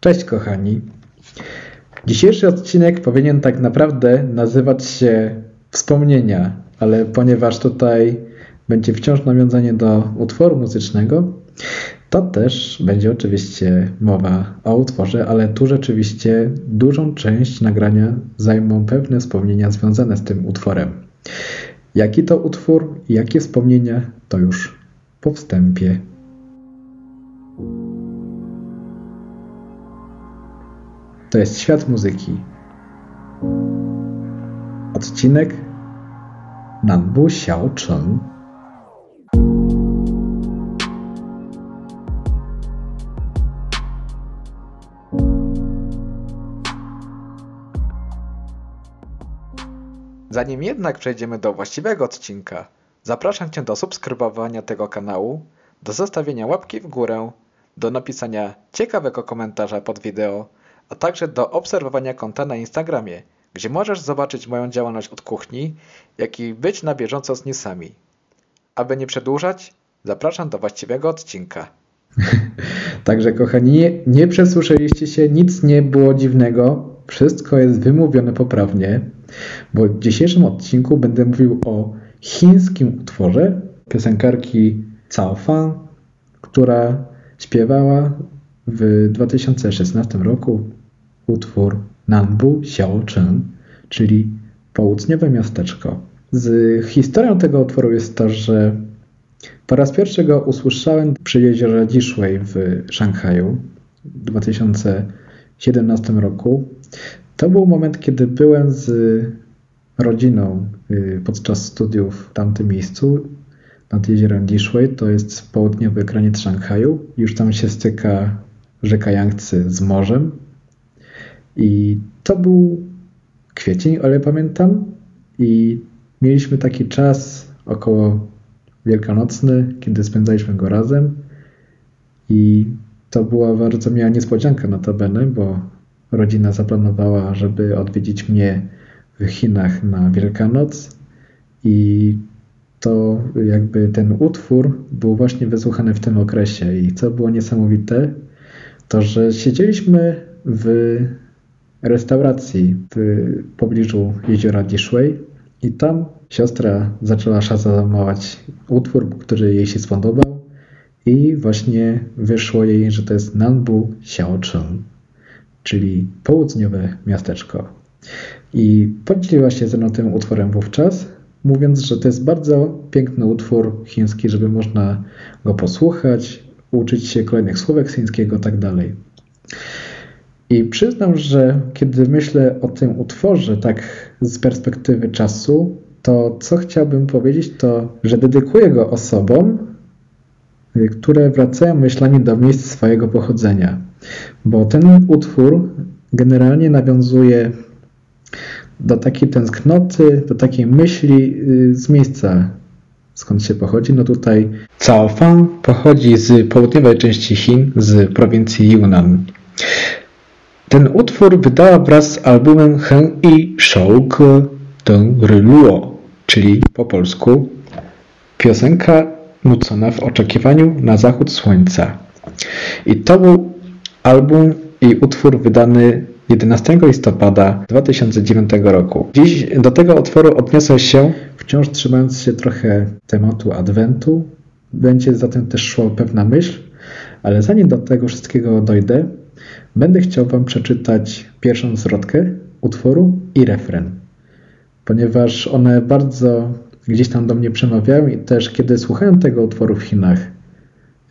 Cześć kochani. Dzisiejszy odcinek powinien tak naprawdę nazywać się Wspomnienia, ale ponieważ tutaj będzie wciąż nawiązanie do utworu muzycznego, to też będzie oczywiście mowa o utworze, ale tu rzeczywiście dużą część nagrania zajmą pewne wspomnienia związane z tym utworem. Jaki to utwór i jakie wspomnienia, to już po wstępie. To jest świat muzyki. Odcinek Nanbu Xiaocheng. Zanim jednak przejdziemy do właściwego odcinka, zapraszam Cię do subskrybowania tego kanału, do zostawienia łapki w górę, do napisania ciekawego komentarza pod wideo, a także do obserwowania konta na Instagramie, gdzie możesz zobaczyć moją działalność od kuchni, jak i być na bieżąco z newsami. Aby nie przedłużać, zapraszam do właściwego odcinka. Także kochani, nie, przesłyszeliście się, nic nie było dziwnego, wszystko jest wymówione poprawnie, bo w dzisiejszym odcinku będę mówił o chińskim utworze piosenkarki Cao Fan, która śpiewała w 2016 roku utwór Nanbu Xiaocheng, czyli południowe miasteczko. Z historią tego utworu jest to, że po raz pierwszy go usłyszałem przy jeziorze Jishui w Szanghaju w 2017 roku. To był moment, kiedy byłem z rodziną y, podczas studiów w tamtym miejscu nad jeziorem Jishui. To jest południowy granic Szanghaju. Już tam się styka rzeka Yangtze z morzem. I to był kwiecień, ale pamiętam. I mieliśmy taki czas około wielkanocny, kiedy spędzaliśmy go razem. I to była bardzo miła niespodzianka notabene, bo rodzina zaplanowała, żeby odwiedzić mnie w Chinach na Wielkanoc i to jakby ten utwór był właśnie wysłuchany w tym okresie i co było niesamowite, to że siedzieliśmy w restauracji w pobliżu jeziora Dishui i tam siostra zaczęła szazamować utwór, który jej się spodobał i właśnie wyszło jej, że to jest Nanbu Xiaocheng, czyli południowe miasteczko. I podzieliła się ze mną tym utworem wówczas, mówiąc, że to jest bardzo piękny utwór chiński, żeby można go posłuchać, uczyć się kolejnych słówek chińskiego itd. I przyznam, że kiedy myślę o tym utworze tak z perspektywy czasu, to co chciałbym powiedzieć, to że dedykuję go osobom, które wracają myślami do miejsc swojego pochodzenia. Bo ten utwór generalnie nawiązuje do takiej tęsknoty, do takiej myśli y, z miejsca, skąd się pochodzi. No tutaj Cao Fan pochodzi z południowej części Chin, z prowincji Yunnan. Ten utwór wydała wraz z albumem Hen Yi Shou Ge Deng Luo, czyli po polsku piosenka nucona w oczekiwaniu na zachód słońca. I to był album i utwór wydany 11 listopada 2009 roku. Dziś do tego utworu odniosę się, wciąż trzymając się trochę tematu adwentu. Będzie zatem też szła pewna myśl, ale zanim do tego wszystkiego dojdę, będę chciał Wam przeczytać pierwszą zwrotkę utworu i refren, ponieważ one bardzo gdzieś tam do mnie przemawiają i też kiedy słuchałem tego utworu w Chinach,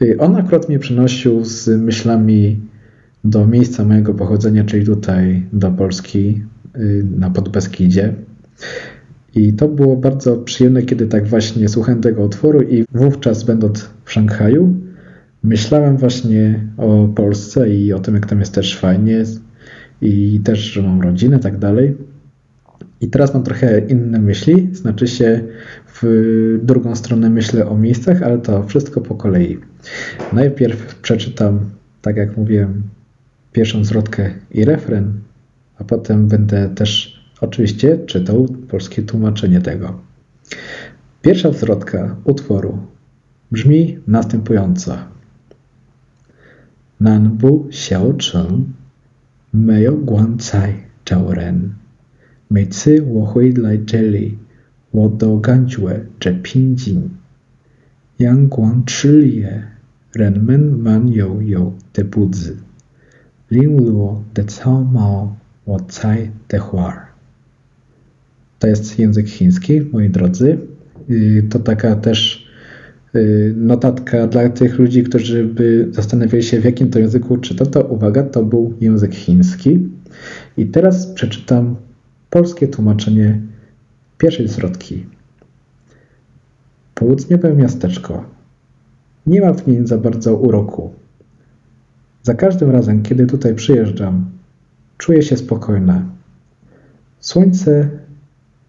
y, on akurat mnie przynosił z myślami do miejsca mojego pochodzenia, czyli tutaj do Polski y, na Podbeskidzie. I to było bardzo przyjemne, kiedy tak właśnie słuchałem tego utworu i wówczas będąc w Szanghaju, myślałem właśnie o Polsce i o tym, jak tam jest też fajnie i też, że mam rodzinę, tak dalej. I teraz mam trochę inne myśli, znaczy się w drugą stronę myślę o miejscach, ale to wszystko po kolei. Najpierw przeczytam, tak jak mówiłem, pierwszą zwrotkę i refren, a potem będę też oczywiście czytał polskie tłumaczenie tego. Pierwsza zwrotka utworu brzmi następująco 南部小城没有棺材找人。每次我回来这里，我都感觉这平静。阳光炽烈，人们慢悠悠的步子，零落的草帽，我猜的花儿。To jest język chiński, moi drodzy. To taka też notatka dla tych ludzi, którzy by zastanawiali się, w jakim to języku czyta, to uwaga, to był język chiński. I teraz przeczytam polskie tłumaczenie pierwszej zwrotki. Południowe miasteczko. Nie ma w nim za bardzo uroku. Za każdym razem, kiedy tutaj przyjeżdżam, czuję się spokojna. Słońce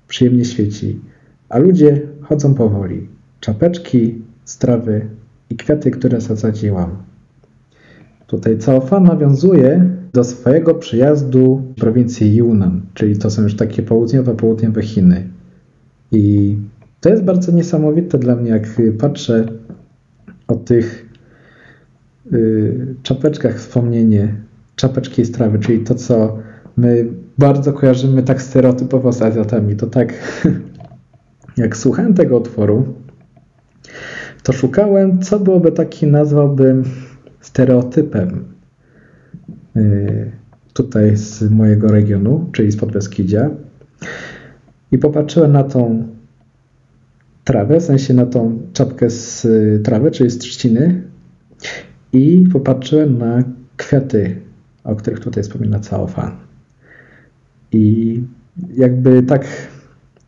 przyjemnie świeci, a ludzie chodzą powoli. Czapeczki, strawy i kwiaty, które zasadziłam. Tutaj Caofan nawiązuje do swojego przyjazdu w prowincji Yunnan, czyli to są już takie południowe, południowe Chiny. I to jest bardzo niesamowite dla mnie, jak patrzę o tych y, czapeczkach wspomnienie, czapeczki i strawy, czyli to, co my bardzo kojarzymy tak stereotypowo z Azjatami. To tak, jak słuchałem tego utworu, to szukałem, co byłoby taki, nazwałbym stereotypem y, tutaj z mojego regionu, czyli z Podbeskidzia. I popatrzyłem na tą trawę, w sensie na tą czapkę z y, trawy, czyli z trzciny i popatrzyłem na kwiaty, o których tutaj wspomina Caofan. I jakby tak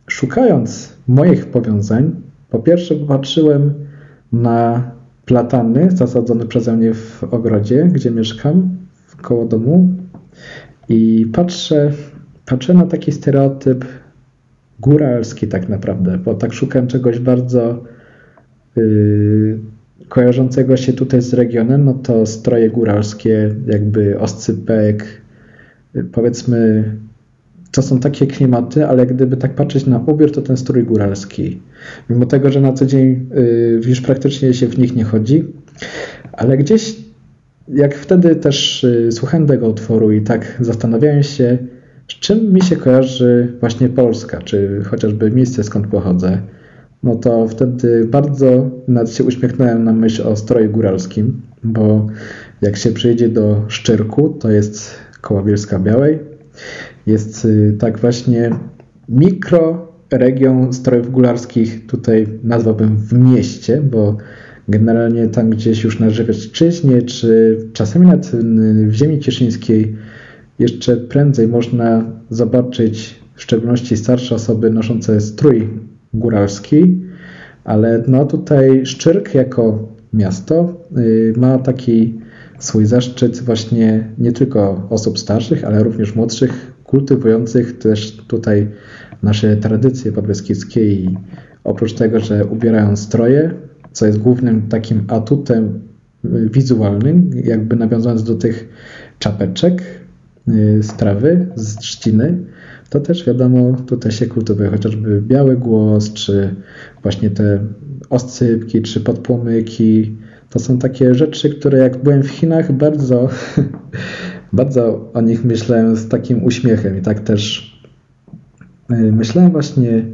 szukając moich powiązań, po pierwsze popatrzyłem na platany zasadzone przeze mnie w ogrodzie, gdzie mieszkam, koło domu. I patrzę, patrzę na taki stereotyp góralski tak naprawdę, bo tak szukam czegoś bardzo yy, kojarzącego się tutaj z regionem, no to stroje góralskie, jakby oscypek, yy, powiedzmy, to są takie klimaty, ale gdyby tak patrzeć na ubiór, to ten strój góralski. Mimo tego, że na co dzień yy, już praktycznie się w nich nie chodzi, ale gdzieś jak wtedy też yy, słuchałem tego utworu i tak zastanawiałem się, z czym mi się kojarzy właśnie Polska, czy chociażby miejsce, skąd pochodzę, no to wtedy bardzo nawet się uśmiechnąłem na myśl o stroju góralskim, bo jak się przyjedzie do Szczyrku, to jest koło Bielska Białej, jest y, tak właśnie mikroregion strojów gólarskich, tutaj nazwałbym w mieście, bo generalnie tam gdzieś już na Żywiecczyźnie, czy czasami nawet w ziemi cieszyńskiej jeszcze prędzej można zobaczyć w szczególności starsze osoby noszące strój góralski, ale no tutaj Szczyrk jako miasto y, ma taki swój zaszczyt właśnie nie tylko osób starszych, ale również młodszych, kultywujących też tutaj nasze tradycje podbeskidzkie i oprócz tego, że ubierają stroje, co jest głównym takim atutem y, wizualnym, jakby nawiązując do tych czapeczek, Y, strawy z trzciny, to też wiadomo, tutaj się kultywuje chociażby biały głos, czy właśnie te oscypki, czy podpłomyki. To są takie rzeczy, które jak byłem w Chinach, bardzo, bardzo o nich myślałem z takim uśmiechem i tak też y, myślałem właśnie,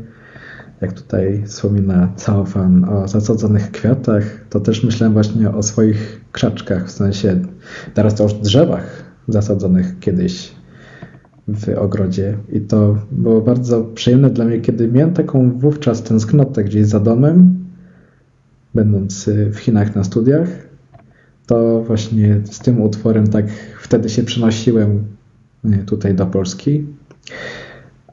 jak tutaj wspomina Caofan o zasadzonych kwiatach, to też myślałem właśnie o swoich krzaczkach, w sensie teraz to już drzewach, zasadzonych kiedyś w ogrodzie. I to było bardzo przyjemne dla mnie, kiedy miałem taką wówczas tęsknotę gdzieś za domem, będąc w Chinach na studiach, to właśnie z tym utworem tak wtedy się przenosiłem tutaj do Polski.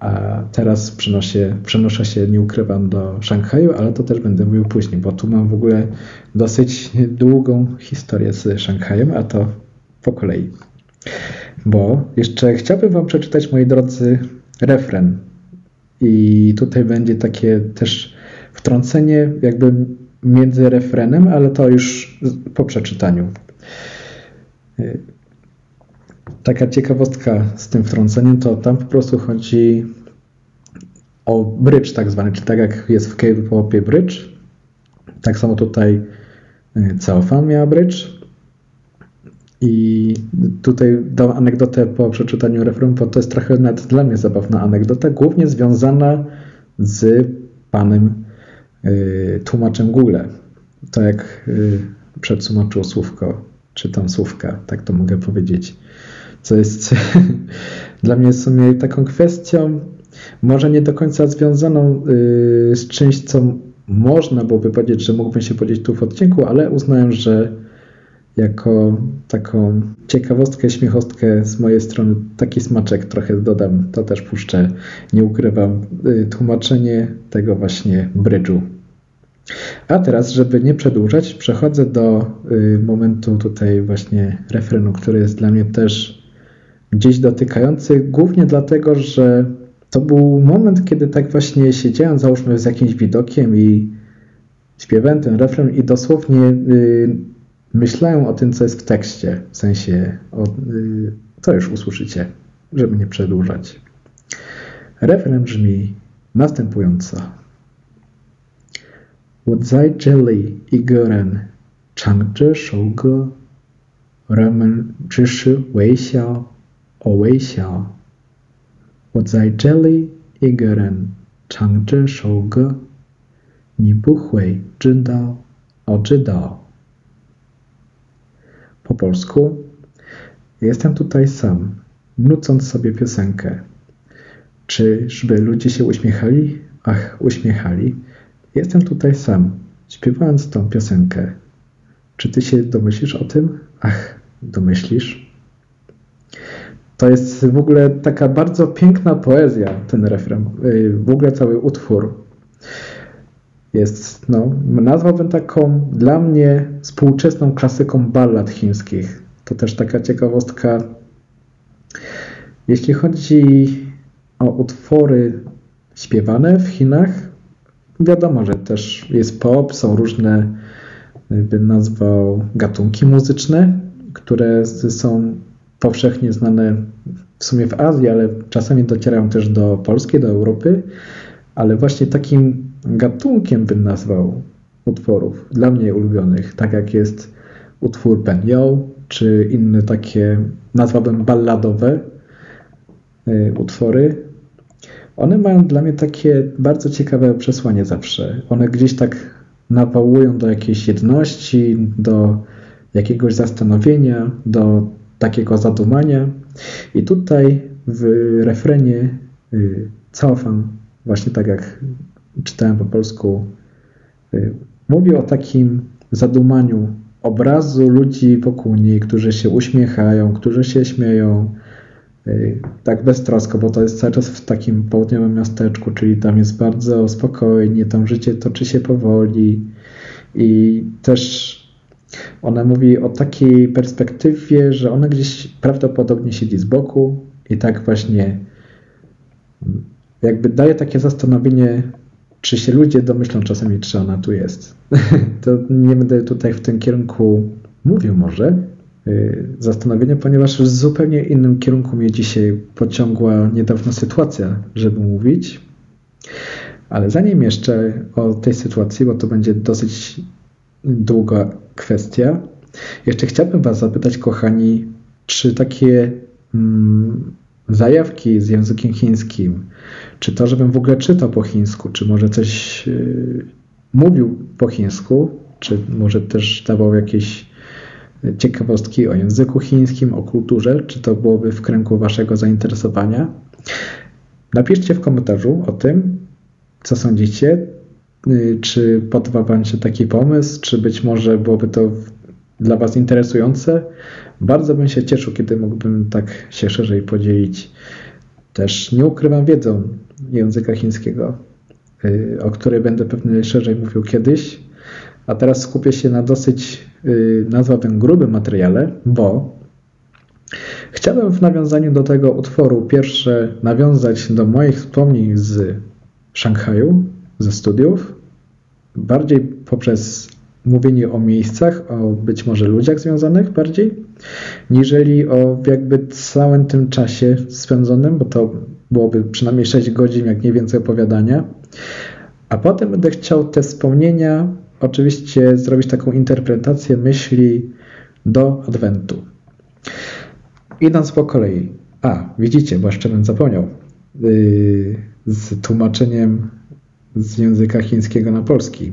A teraz przenoszę, przenoszę się, nie ukrywam, do Szanghaju, ale to też będę mówił później, bo tu mam w ogóle dosyć długą historię z Szanghajem, a to po kolei. Bo jeszcze chciałbym Wam przeczytać, moi drodzy, refren. I tutaj będzie takie też wtrącenie, jakby między refrenem, ale to już po przeczytaniu. Taka ciekawostka z tym wtrąceniem, to tam po prostu chodzi o bridge tak zwany, czy tak jak jest w K-popie bridge. Tak samo tutaj Caofan miała bridge I tutaj dam anegdotę po przeczytaniu refrenu, bo to jest trochę nawet dla mnie zabawna anegdota, głównie związana z panem y, tłumaczem Google. To jak y, przetłumaczył słówko, czy tam słówka, tak to mogę powiedzieć. Co jest dla mnie w sumie taką kwestią, może nie do końca związaną y, z czymś, co można byłoby powiedzieć, że mógłbym się podzielić tu w odcinku, ale uznałem, że jako taką ciekawostkę, śmiechostkę z mojej strony, taki smaczek trochę dodam, to też puszczę, nie ukrywam, y, tłumaczenie tego właśnie brydżu. A teraz, żeby nie przedłużać, przechodzę do y, momentu tutaj właśnie refrenu, który jest dla mnie też gdzieś dotykający, głównie dlatego, że to był moment, kiedy tak właśnie siedziałem, załóżmy, z jakimś widokiem i śpiewałem ten refren i dosłownie y, myślałem o tym, co jest w tekście, w sensie, o, y, to już usłyszycie, żeby nie przedłużać. Refren brzmi następująco. Wodzaj jeli i goren, changzhe shouge, ramen zhi shi 微笑，哦微笑。我在这里一个人唱这首歌，你不会知道，哦知道。Po polsku jestem tutaj sam, nucąc sobie piosenkę. Czyżby ludzie się uśmiechali? Ach, uśmiechali. Jestem tutaj sam, śpiewając tą piosenkę. Czy ty się domyślisz o tym? Ach, domyślisz? To jest w ogóle taka bardzo piękna poezja, ten refren. Y, w ogóle cały utwór. Jest, no, nazwałbym taką dla mnie współczesną klasyką ballad chińskich. To też taka ciekawostka. Jeśli chodzi o utwory śpiewane w Chinach, wiadomo, że też jest pop, są różne, bym nazwał, gatunki muzyczne, które są powszechnie znane w sumie w Azji, ale czasami docierają też do Polski, do Europy, ale właśnie takim gatunkiem bym nazwał utworów dla mnie ulubionych, tak jak jest utwór Ben Yo, czy inne takie, nazwałbym balladowe y, utwory. One mają dla mnie takie bardzo ciekawe przesłanie zawsze. One gdzieś tak nawołują do jakiejś jedności, do jakiegoś zastanowienia, do takiego zadumania. I tutaj w refrenie y, cofam, właśnie tak jak czytałem po polsku, y, mówi o takim zadumaniu obrazu ludzi wokół niej, którzy się uśmiechają, którzy się śmieją, y, tak beztrosko, bo to jest cały czas w takim południowym miasteczku, czyli tam jest bardzo spokojnie, tam życie toczy się powoli i też ona mówi o takiej perspektywie, że ona gdzieś prawdopodobnie siedzi z boku i tak właśnie jakby daje takie zastanowienie, czy się ludzie domyślą czasami, czy ona tu jest. to nie będę tutaj w tym kierunku mówił może y, zastanowienia, ponieważ w zupełnie innym kierunku mnie dzisiaj pociągła niedawna sytuacja, żeby mówić. Ale zanim jeszcze o tej sytuacji, bo to będzie dosyć długa kwestia. Jeszcze chciałbym Was zapytać, kochani, czy takie mm, zajawki z językiem chińskim, czy to, żebym w ogóle czytał po chińsku, czy może coś yy, mówił po chińsku, czy może też dawał jakieś ciekawostki o języku chińskim, o kulturze, czy to byłoby w kręgu Waszego zainteresowania. Napiszcie w komentarzu o tym, co sądzicie. Y, czy podoba Wam się taki pomysł, czy być może byłoby to dla Was interesujące. Bardzo bym się cieszył, kiedy mógłbym tak się szerzej podzielić. Też nie ukrywam wiedzą języka chińskiego, y, o której będę pewnie szerzej mówił kiedyś. A teraz skupię się na dosyć, y, nazwałbym grubym materiale, bo chciałbym w nawiązaniu do tego utworu pierwsze nawiązać do moich wspomnień z Szanghaju, ze studiów, bardziej poprzez mówienie o miejscach, o być może ludziach związanych bardziej, niżeli o jakby całym tym czasie spędzonym, bo to byłoby przynajmniej 6 godzin, jak nie więcej opowiadania. A potem będę chciał te wspomnienia oczywiście zrobić taką interpretację myśli do Adwentu. idąc po kolei. A, widzicie, bo jeszcze bym zapomniał. Yy, z tłumaczeniem z języka chińskiego na polski.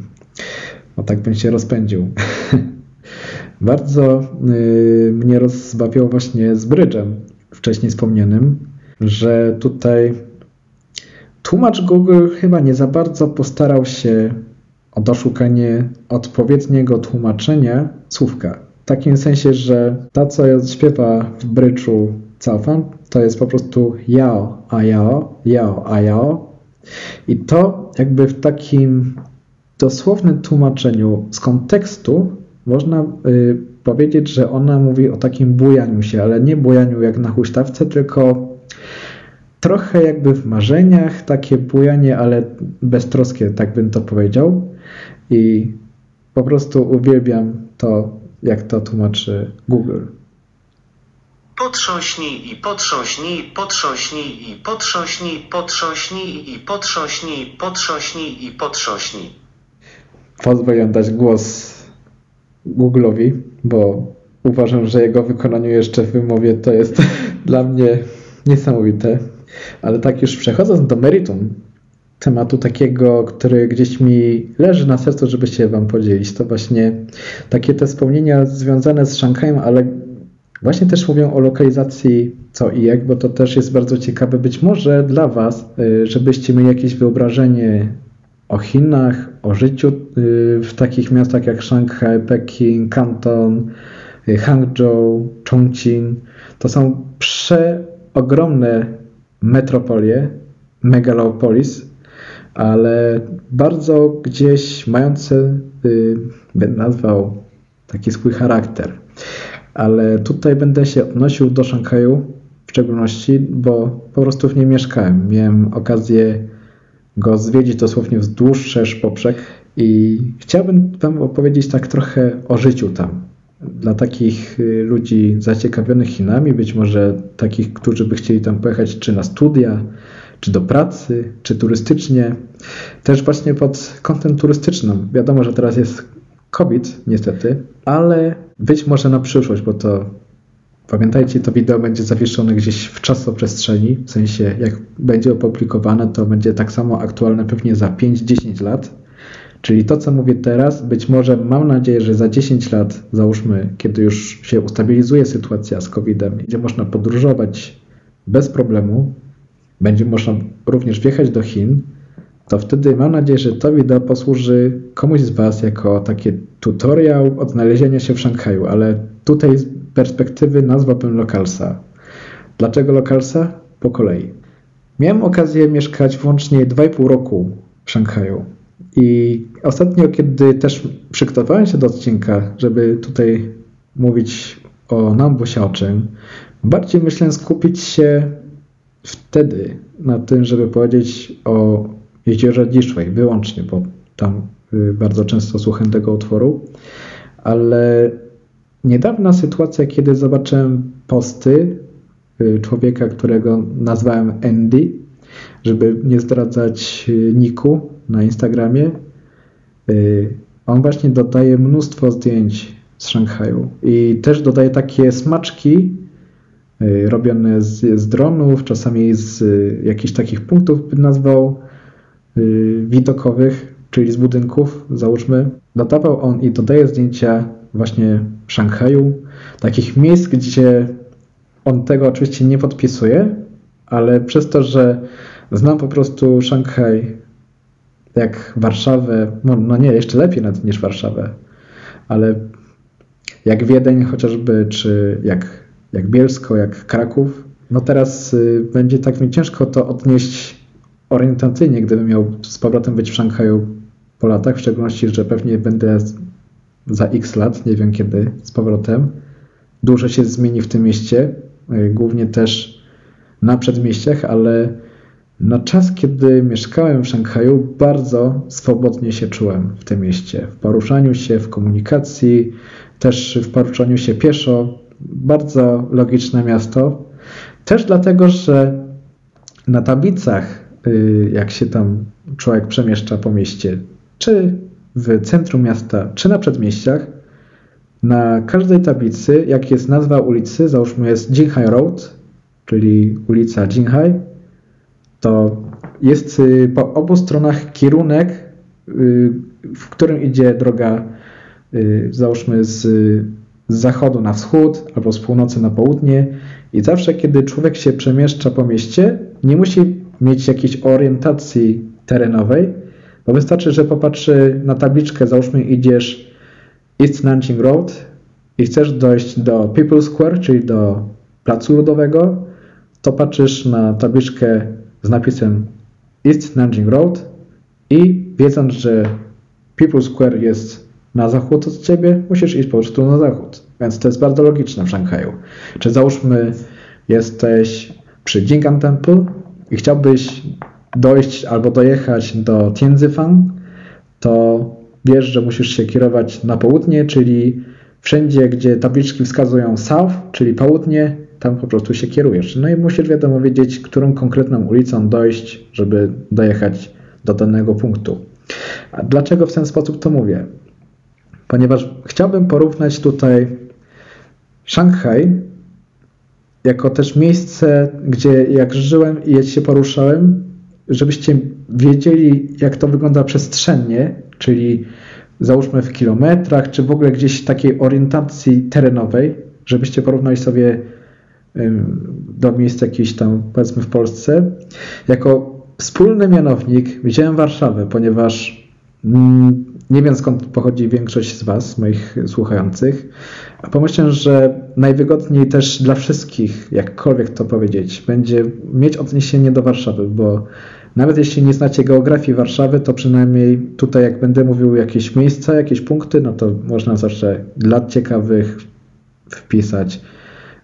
O tak bym się rozpędził. Bardzo yy, mnie rozbawiło właśnie z brydżem wcześniej wspomnianym, że tutaj tłumacz Google chyba nie za bardzo postarał się o doszukanie odpowiedniego tłumaczenia słówka. W takim sensie, że ta, co śpiewa w bryczu Cafan, to jest po prostu yao, a yao, yao, a yao. I to jakby w takim dosłownym tłumaczeniu z kontekstu można y, powiedzieć, że ona mówi o takim bujaniu się, ale nie bujaniu jak na huśtawce, tylko trochę jakby w marzeniach, takie bujanie, ale beztroskie, tak bym to powiedział. I po prostu uwielbiam to, jak to tłumaczy Google. Potrząśnij i potrząśnij, potrząśnij i potrząśnij, potrząśnij i potrząśnij, potrząśnij i potrząśnij. Pozwolę dać głos Google'owi, bo uważam, że jego wykonanie jeszcze w wymowie to jest dla mnie niesamowite. Ale tak już przechodząc do meritum tematu takiego, który gdzieś mi leży na sercu, żeby się Wam podzielić, to właśnie takie te wspomnienia związane z Szanghajem, ale właśnie też mówią o lokalizacji co i jak, bo to też jest bardzo ciekawe być może dla Was, y, żebyście mieli jakieś wyobrażenie o Chinach, o życiu y, w takich miastach jak Szanghaj, Pekin, Kanton, y, Hangzhou, Chongqing. To są przeogromne metropolie, megalopolis, ale bardzo gdzieś mające, bym nazwał, taki swój charakter. Ale tutaj będę się odnosił do Szanghaju w szczególności, bo po prostu w nim mieszkałem. Miałem okazję go zwiedzić dosłownie wzdłuż szerz poprzek i chciałbym Wam opowiedzieć tak trochę o życiu tam. Dla takich y, ludzi zaciekawionych Chinami, być może takich, którzy by chcieli tam pojechać czy na studia, czy do pracy, czy turystycznie. Też właśnie pod kątem turystycznym. Wiadomo, że teraz jest COVID niestety, ale być może na przyszłość, bo to pamiętajcie, to wideo będzie zawieszone gdzieś w czasoprzestrzeni, w sensie jak będzie opublikowane, to będzie tak samo aktualne pewnie za 5-10 lat. Czyli to, co mówię teraz, być może mam nadzieję, że za 10 lat, załóżmy, kiedy już się ustabilizuje sytuacja z COVID-em, gdzie można podróżować bez problemu, będzie można również wjechać do Chin, to wtedy mam nadzieję, że to wideo posłuży komuś z Was jako taki tutorial odnalezienia się w Szanghaju, ale tutaj z perspektywy nazwałbym Lokalsa. Dlaczego Lokalsa? Po kolei. Miałem okazję mieszkać włącznie 2,5 roku w Szanghaju. I ostatnio, kiedy też przygotowałem się do odcinka, żeby tutaj mówić o Nambu Xiaocheng, bardziej myślę skupić się wtedy na tym, żeby powiedzieć o jeziorze Dishley wyłącznie, bo tam bardzo często słucham tego utworu, ale niedawna sytuacja, kiedy zobaczyłem posty y, człowieka, którego nazwałem Andy, żeby nie zdradzać y, niku na Instagramie, on właśnie dodaje mnóstwo zdjęć z Szanghaju i też dodaje takie smaczki Y, robione z, z dronów, czasami z y, jakichś takich punktów, bym nazwał, y, widokowych, czyli z budynków, załóżmy. Dodawał on i dodaje zdjęcia właśnie Szanghaju, takich miejsc, gdzie on tego oczywiście nie podpisuje, ale przez to, że znam po prostu Szanghaj jak Warszawę, no, no nie, jeszcze lepiej nawet niż Warszawę, ale jak Wiedeń chociażby, czy jak jak Bielsko, jak Kraków. No teraz y, będzie tak mi ciężko to odnieść orientacyjnie, gdybym miał z powrotem być w Szanghaju po latach, w szczególności, że pewnie będę za x lat, nie wiem kiedy, z powrotem. Dużo się zmieni w tym mieście, y, głównie też na przedmieściach, ale na czas, kiedy mieszkałem w Szanghaju, bardzo swobodnie się czułem w tym mieście. W poruszaniu się, w komunikacji, też w poruszaniu się pieszo, bardzo logiczne miasto. Też dlatego, że na tablicach, y, jak się tam człowiek przemieszcza po mieście, czy w centrum miasta, czy na przedmieściach, na każdej tablicy, jak jest nazwa ulicy, załóżmy jest Jinhai Road, czyli ulica Jinhai, to jest y, po obu stronach kierunek, y, w którym idzie droga, y, załóżmy z, z zachodu na wschód albo z północy na południe. I zawsze, kiedy człowiek się przemieszcza po mieście, nie musi mieć jakiejś orientacji terenowej, bo wystarczy, że popatrzy na tabliczkę, załóżmy idziesz East Nanjing Road i chcesz dojść do People Square, czyli do Placu Ludowego, to patrzysz na tabliczkę z napisem East Nanjing Road i wiedząc, że People Square jest na zachód od ciebie, musisz iść po prostu na zachód. Więc to jest bardzo logiczne w Szanghaju. Czy załóżmy, jesteś przy Jingan Temple i chciałbyś dojść albo dojechać do Tianzifang, to wiesz, że musisz się kierować na południe, czyli wszędzie, gdzie tabliczki wskazują south, czyli południe, tam po prostu się kierujesz. No i musisz wiadomo wiedzieć, którą konkretną ulicą dojść, żeby dojechać do danego punktu. A dlaczego w ten sposób to mówię? Ponieważ chciałbym porównać tutaj Szanghaj jako też miejsce, gdzie jak żyłem i się poruszałem, żebyście wiedzieli, jak to wygląda przestrzennie, czyli załóżmy w kilometrach, czy w ogóle gdzieś takiej orientacji terenowej, żebyście porównali sobie do miejsca jakiejś tam, powiedzmy w Polsce. Jako wspólny mianownik wziąłem Warszawę, ponieważ mm, nie wiem skąd pochodzi większość z Was, moich słuchających, a pomyślałem, że najwygodniej też dla wszystkich, jakkolwiek to powiedzieć, będzie mieć odniesienie do Warszawy, bo nawet jeśli nie znacie geografii Warszawy, to przynajmniej tutaj, jak będę mówił jakieś miejsca, jakieś punkty, no to można zawsze dla ciekawych wpisać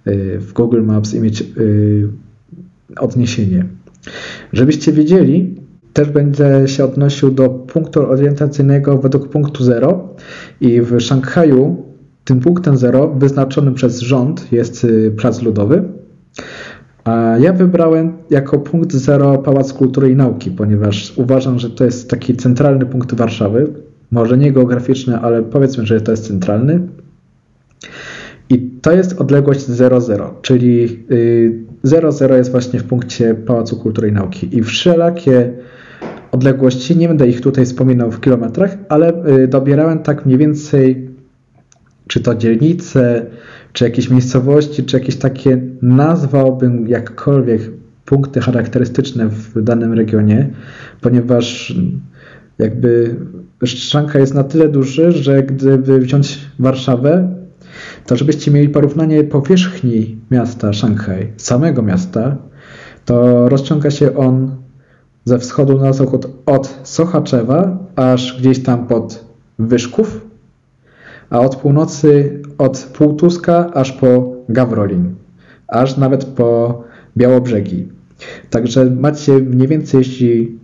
y, w Google Maps i mieć y, odniesienie. Żebyście wiedzieli, też będę się odnosił do punktu orientacyjnego według punktu 0 i w Szanghaju tym punktem 0 wyznaczonym przez rząd jest y, Plac Ludowy, a ja wybrałem jako punkt 0 Pałac Kultury i Nauki, ponieważ uważam, że to jest taki centralny punkt Warszawy, może nie geograficzny, ale powiedzmy, że to jest centralny. I to jest odległość 00, czyli 00 y, jest właśnie w punkcie Pałacu Kultury i Nauki. I wszelakie odległości, nie będę ich tutaj wspominał w kilometrach, ale y, dobierałem tak mniej więcej, czy to dzielnice, czy jakieś miejscowości, czy jakieś takie nazwałbym jakkolwiek punkty charakterystyczne w danym regionie, ponieważ jakby Szanghaj jest na tyle duży, że gdyby wziąć Warszawę, to żebyście mieli porównanie powierzchni miasta Szanghaj, samego miasta, to rozciąga się on ze wschodu na zachód od Sochaczewa aż gdzieś tam pod Wyszków, a od północy od Półtuska aż po Gawrolin, aż nawet po Białobrzegi. Także macie mniej więcej, jeśli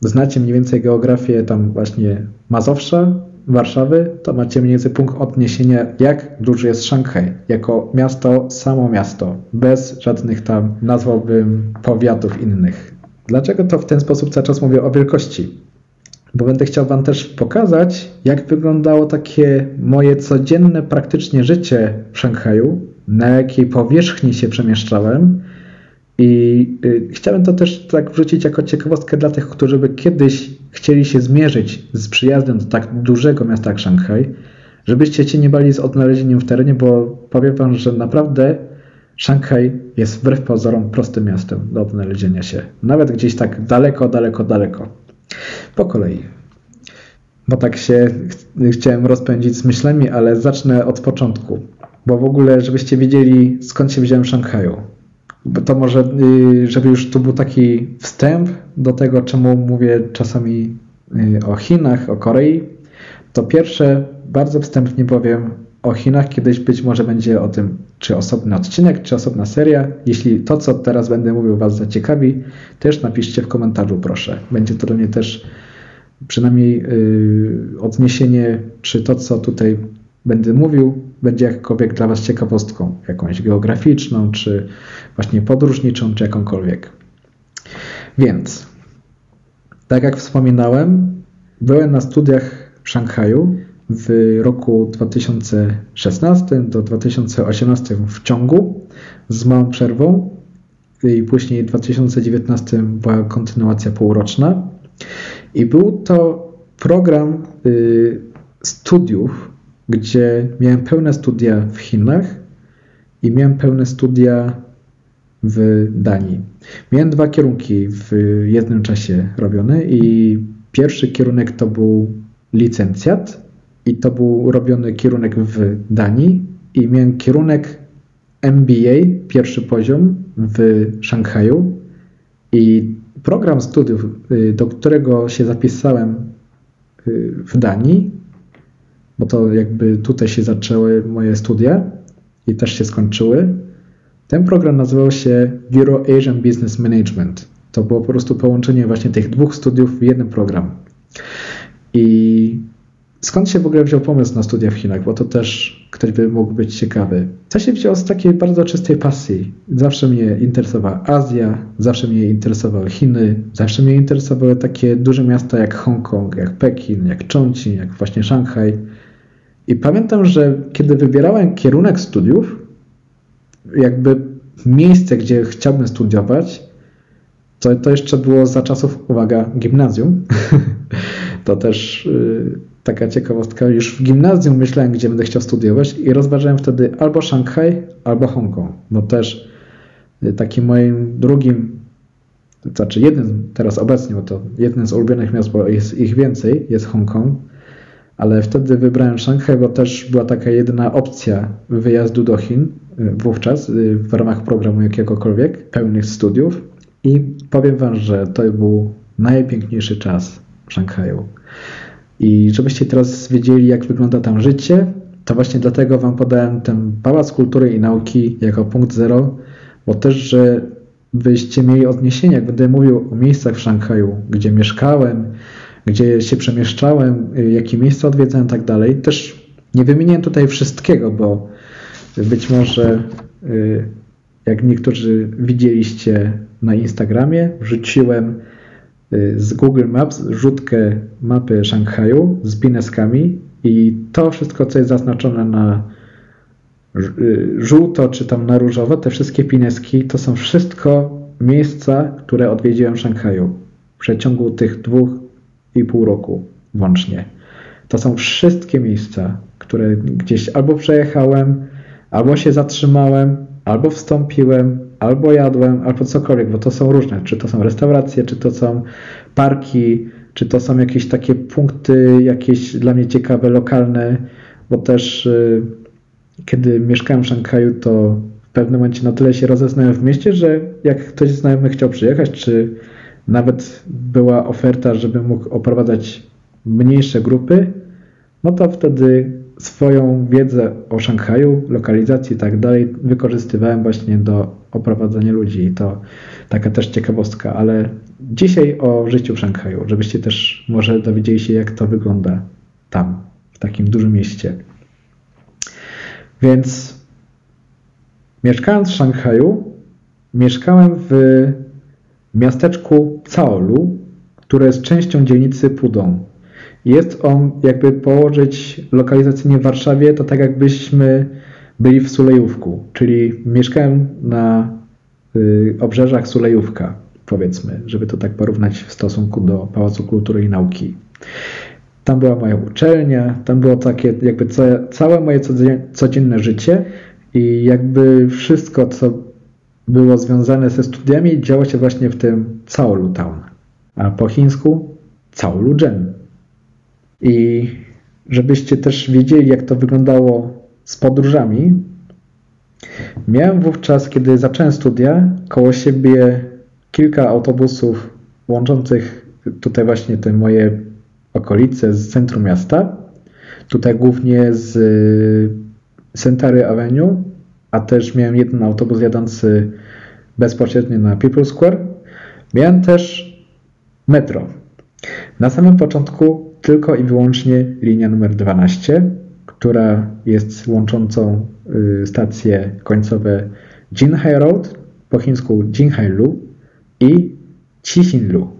znacie mniej więcej geografię tam właśnie Mazowsza, Warszawy, to macie mniej więcej punkt odniesienia, jak duży jest Szanghaj, jako miasto, samo miasto, bez żadnych tam, nazwałbym, powiatów innych. Dlaczego to w ten sposób cały czas mówię o wielkości? Bo będę chciał Wam też pokazać, jak wyglądało takie moje codzienne praktycznie życie w Szanghaju, na jakiej powierzchni się przemieszczałem. I y, chciałem to też tak wrzucić jako ciekawostkę dla tych, którzy by kiedyś chcieli się zmierzyć z przyjazdem do tak dużego miasta jak Szanghaj, żebyście się nie bali z odnalezieniem w terenie, bo powiem Wam, że naprawdę Szanghaj jest wbrew pozorom prostym miastem do odnalezienia się. Nawet gdzieś tak daleko, daleko, daleko. Po kolei. Bo tak się ch chciałem rozpędzić z myślami, ale zacznę od początku. Bo w ogóle, żebyście wiedzieli, skąd się wziąłem w Szanghaju. To może, y, żeby już tu był taki wstęp do tego, czemu mówię czasami y, o Chinach, o Korei, to pierwsze, bardzo wstępnie powiem, o Chinach kiedyś być może będzie o tym, czy osobny odcinek, czy osobna seria. Jeśli to, co teraz będę mówił, Was zaciekawi, też napiszcie w komentarzu, proszę. Będzie to dla mnie też przynajmniej yy, odniesienie, czy to, co tutaj będę mówił, będzie jakkolwiek dla Was ciekawostką, jakąś geograficzną, czy właśnie podróżniczą, czy jakąkolwiek. Więc, tak jak wspominałem, byłem na studiach w Szanghaju w roku 2016 do 2018 w ciągu z małą przerwą i później w 2019 była kontynuacja półroczna. I był to program y, studiów, gdzie miałem pełne studia w Chinach i miałem pełne studia w Danii. Miałem dwa kierunki w jednym czasie robione i pierwszy kierunek to był licencjat i to był robiony kierunek w Danii i miałem kierunek MBA, pierwszy poziom w Szanghaju i program studiów, y, do którego się zapisałem y, w Danii, bo to jakby tutaj się zaczęły moje studia i też się skończyły. Ten program nazywał się Euro Asian Business Management. To było po prostu połączenie właśnie tych dwóch studiów w jeden program. I skąd się w ogóle wziął pomysł na studia w Chinach? Bo to też ktoś by mógł być ciekawy. To się wzięło z takiej bardzo czystej pasji. Zawsze mnie interesowała Azja, zawsze mnie interesowały Chiny, zawsze mnie interesowały takie duże miasta jak Hongkong, jak Pekin, jak Chongqing, jak właśnie Szanghaj. I pamiętam, że kiedy wybierałem kierunek studiów, jakby miejsce, gdzie chciałbym studiować, to, to jeszcze było za czasów, uwaga, gimnazjum. to też y, taka ciekawostka. Już w gimnazjum myślałem, gdzie będę chciał studiować i rozważałem wtedy albo Szanghaj, albo Hongkong. Bo też y, takim moim drugim, znaczy jednym teraz obecnie, bo to jednym z ulubionych miast, bo jest ich więcej, jest Hongkong. Ale wtedy wybrałem Szanghaj, bo też była taka jedyna opcja wyjazdu do Chin y, wówczas w ramach programu jakiegokolwiek, pełnych studiów. I powiem Wam, że to był najpiękniejszy czas w Szanghaju. I żebyście teraz wiedzieli, jak wygląda tam życie, to właśnie dlatego Wam podałem ten Pałac Kultury i Nauki jako punkt zero, bo też, że byście mieli odniesienie, jak będę mówił o miejscach w Szanghaju, gdzie mieszkałem, gdzie się przemieszczałem, jakie miejsca odwiedzałem i tak dalej. Też nie wymieniłem tutaj wszystkiego, bo być może y, jak niektórzy widzieliście na Instagramie, wrzuciłem z Google Maps rzutkę mapy Szanghaju z pineskami i to wszystko, co jest zaznaczone na y, żółto czy tam na różowo, te wszystkie pineski, to są wszystko miejsca, które odwiedziłem w Szanghaju w przeciągu tych dwóch i pół roku włącznie. To są wszystkie miejsca, które gdzieś albo przejechałem, albo się zatrzymałem, albo wstąpiłem, albo jadłem, albo cokolwiek, bo to są różne. Czy to są restauracje, czy to są parki, czy to są jakieś takie punkty, jakieś dla mnie ciekawe, lokalne, bo też y, kiedy mieszkałem w Szanghaju, to w pewnym momencie na tyle się rozeznałem w mieście, że jak ktoś znajomy chciał przyjechać, czy nawet była oferta, żeby mógł oprowadzać mniejsze grupy, no to wtedy swoją wiedzę o Szanghaju, lokalizacji i tak dalej wykorzystywałem właśnie do oprowadzania ludzi. I to taka też ciekawostka, ale dzisiaj o życiu w Szanghaju, żebyście też może dowiedzieli się, jak to wygląda tam, w takim dużym mieście. Więc mieszkając w Szanghaju, mieszkałem w miasteczku Caolu, które jest częścią dzielnicy Pudong. Jest on, jakby położyć lokalizacyjnie w Warszawie, to tak jakbyśmy byli w Sulejówku, czyli mieszkałem na y, obrzeżach Sulejówka, powiedzmy, żeby to tak porównać w stosunku do Pałacu Kultury i Nauki. Tam była moja uczelnia, tam było takie jakby całe moje codzienne życie i jakby wszystko, co było związane ze studiami, działo się właśnie w tym Caolu Town, a po chińsku Caolu Gen. I żebyście też wiedzieli, jak to wyglądało z podróżami, miałem wówczas, kiedy zacząłem studia, koło siebie kilka autobusów łączących tutaj właśnie te moje okolice z centrum miasta. Tutaj głównie z Centary Avenue, a też miałem jeden autobus jadący bezpośrednio na People Square. Miałem też metro. Na samym początku tylko i wyłącznie linia numer 12, która jest łączącą y, stacje końcowe Jinhai Road, po chińsku Jinhai Lu i Qixin Lu,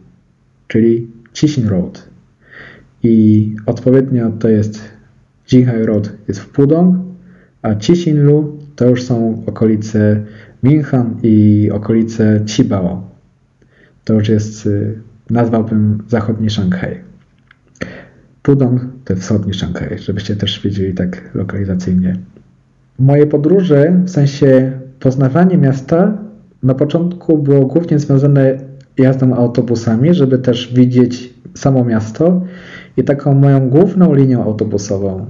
czyli Qixin Road. I odpowiednio to jest Jinghai Road jest w Pudong, a Chisinlu to już są okolice Minhan i okolice Qibao. To już jest, y, nazwałbym zachodni Szanghaj. Pudong to wschodni Szanghaj, żebyście też wiedzieli tak lokalizacyjnie. Moje podróże, w sensie poznawanie miasta, na początku było głównie związane jazdą autobusami, żeby też widzieć samo miasto i taką moją główną linią autobusową,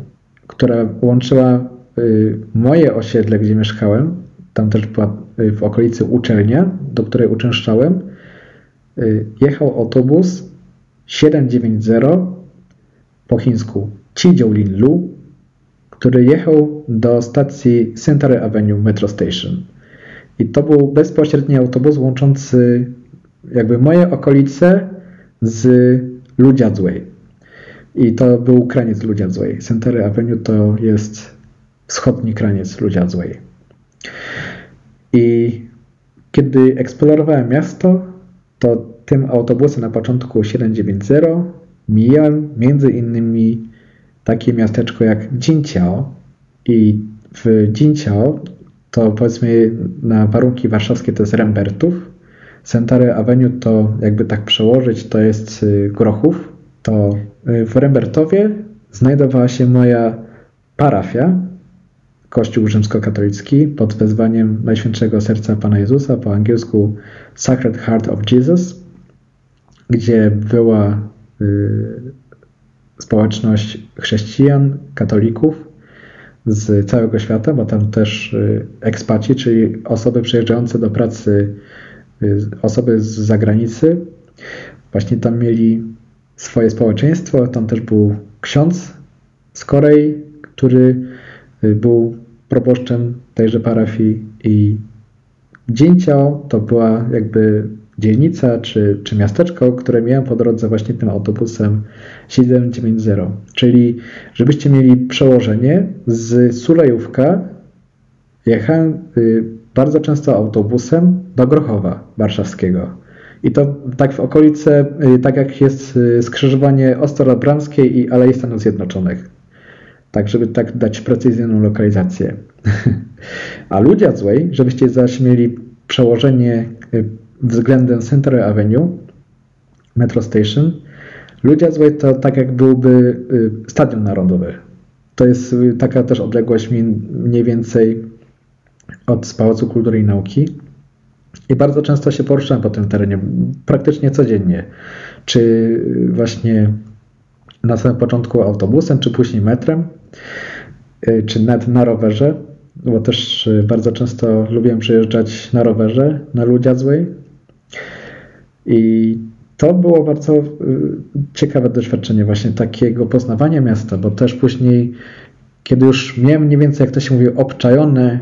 która łączyła y, moje osiedle, gdzie mieszkałem, tam też była y, w okolicy uczelnia, do której uczęszczałem, y, jechał autobus 790 po chińsku Chijiulin-lu, który jechał do stacji Center Avenue Metro Station. I to był bezpośredni autobus łączący jakby moje okolice z Ludziadzłej. I to był kraniec Ludziadzłej. Center Avenue to jest wschodni kraniec Ludziadzłej. I kiedy eksplorowałem miasto, to tym autobusem na początku 790 mijałem między innymi takie miasteczko jak Jinciao i w Jinciao to powiedzmy na warunki warszawskie to jest Rembertów. Centary Avenue to jakby tak przełożyć to jest y, Grochów. To y, w Rembertowie znajdowała się moja parafia, Kościół rzymskokatolicki pod wezwaniem Najświętszego Serca Pana Jezusa, po angielsku Sacred Heart of Jesus, gdzie była społeczność chrześcijan, katolików z całego świata, bo tam też y, ekspaci, czyli osoby przyjeżdżające do pracy, y, osoby z zagranicy, właśnie tam mieli swoje społeczeństwo. Tam też był ksiądz z Korei, który y, był proboszczem tejże parafii i Dzięciao to była jakby dzielnica czy, czy miasteczko, które miałem po drodze właśnie tym autobusem 790. Czyli żebyście mieli przełożenie z Sulejówka jechałem y, bardzo często autobusem do Grochowa Warszawskiego. I to tak w okolice, y, tak jak jest y, skrzyżowanie Ostrowa Bramskiej i Alei Stanów Zjednoczonych. Tak, żeby tak dać precyzyjną lokalizację. A Ludziadzłej, żebyście zaś mieli przełożenie względem Center Avenue, Metro Station, Ludziadzłej to tak jak byłby y, Stadion Narodowy. To jest y, taka też odległość mniej więcej od Pałacu Kultury i Nauki. I bardzo często się poruszałem po tym terenie, praktycznie codziennie. Czy właśnie na samym początku autobusem, czy później metrem, y, czy nawet na rowerze, bo też bardzo często lubiłem przyjeżdżać na rowerze na Ludziadzłej, i to było bardzo y, ciekawe doświadczenie właśnie takiego poznawania miasta, bo też później, kiedy już miałem mniej więcej, jak to się mówi, obczajone,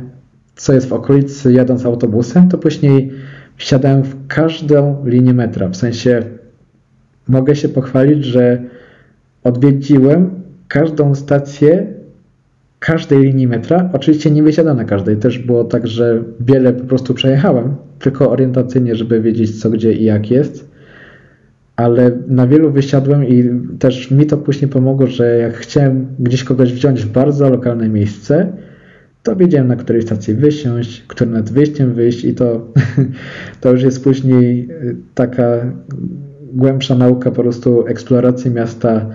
co jest w okolicy jadąc autobusem, to później wsiadałem w każdą linię metra. W sensie mogę się pochwalić, że odwiedziłem każdą stację każdej linii metra. Oczywiście nie wysiadam na każdej. Też było tak, że wiele po prostu przejechałem, tylko orientacyjnie, żeby wiedzieć co, gdzie i jak jest. Ale na wielu wysiadłem i też mi to później pomogło, że jak chciałem gdzieś kogoś wziąć w bardzo lokalne miejsce, to wiedziałem na której stacji wysiąść, którym nad wyjściem wyjść i to, to już jest później taka głębsza nauka po prostu eksploracji miasta,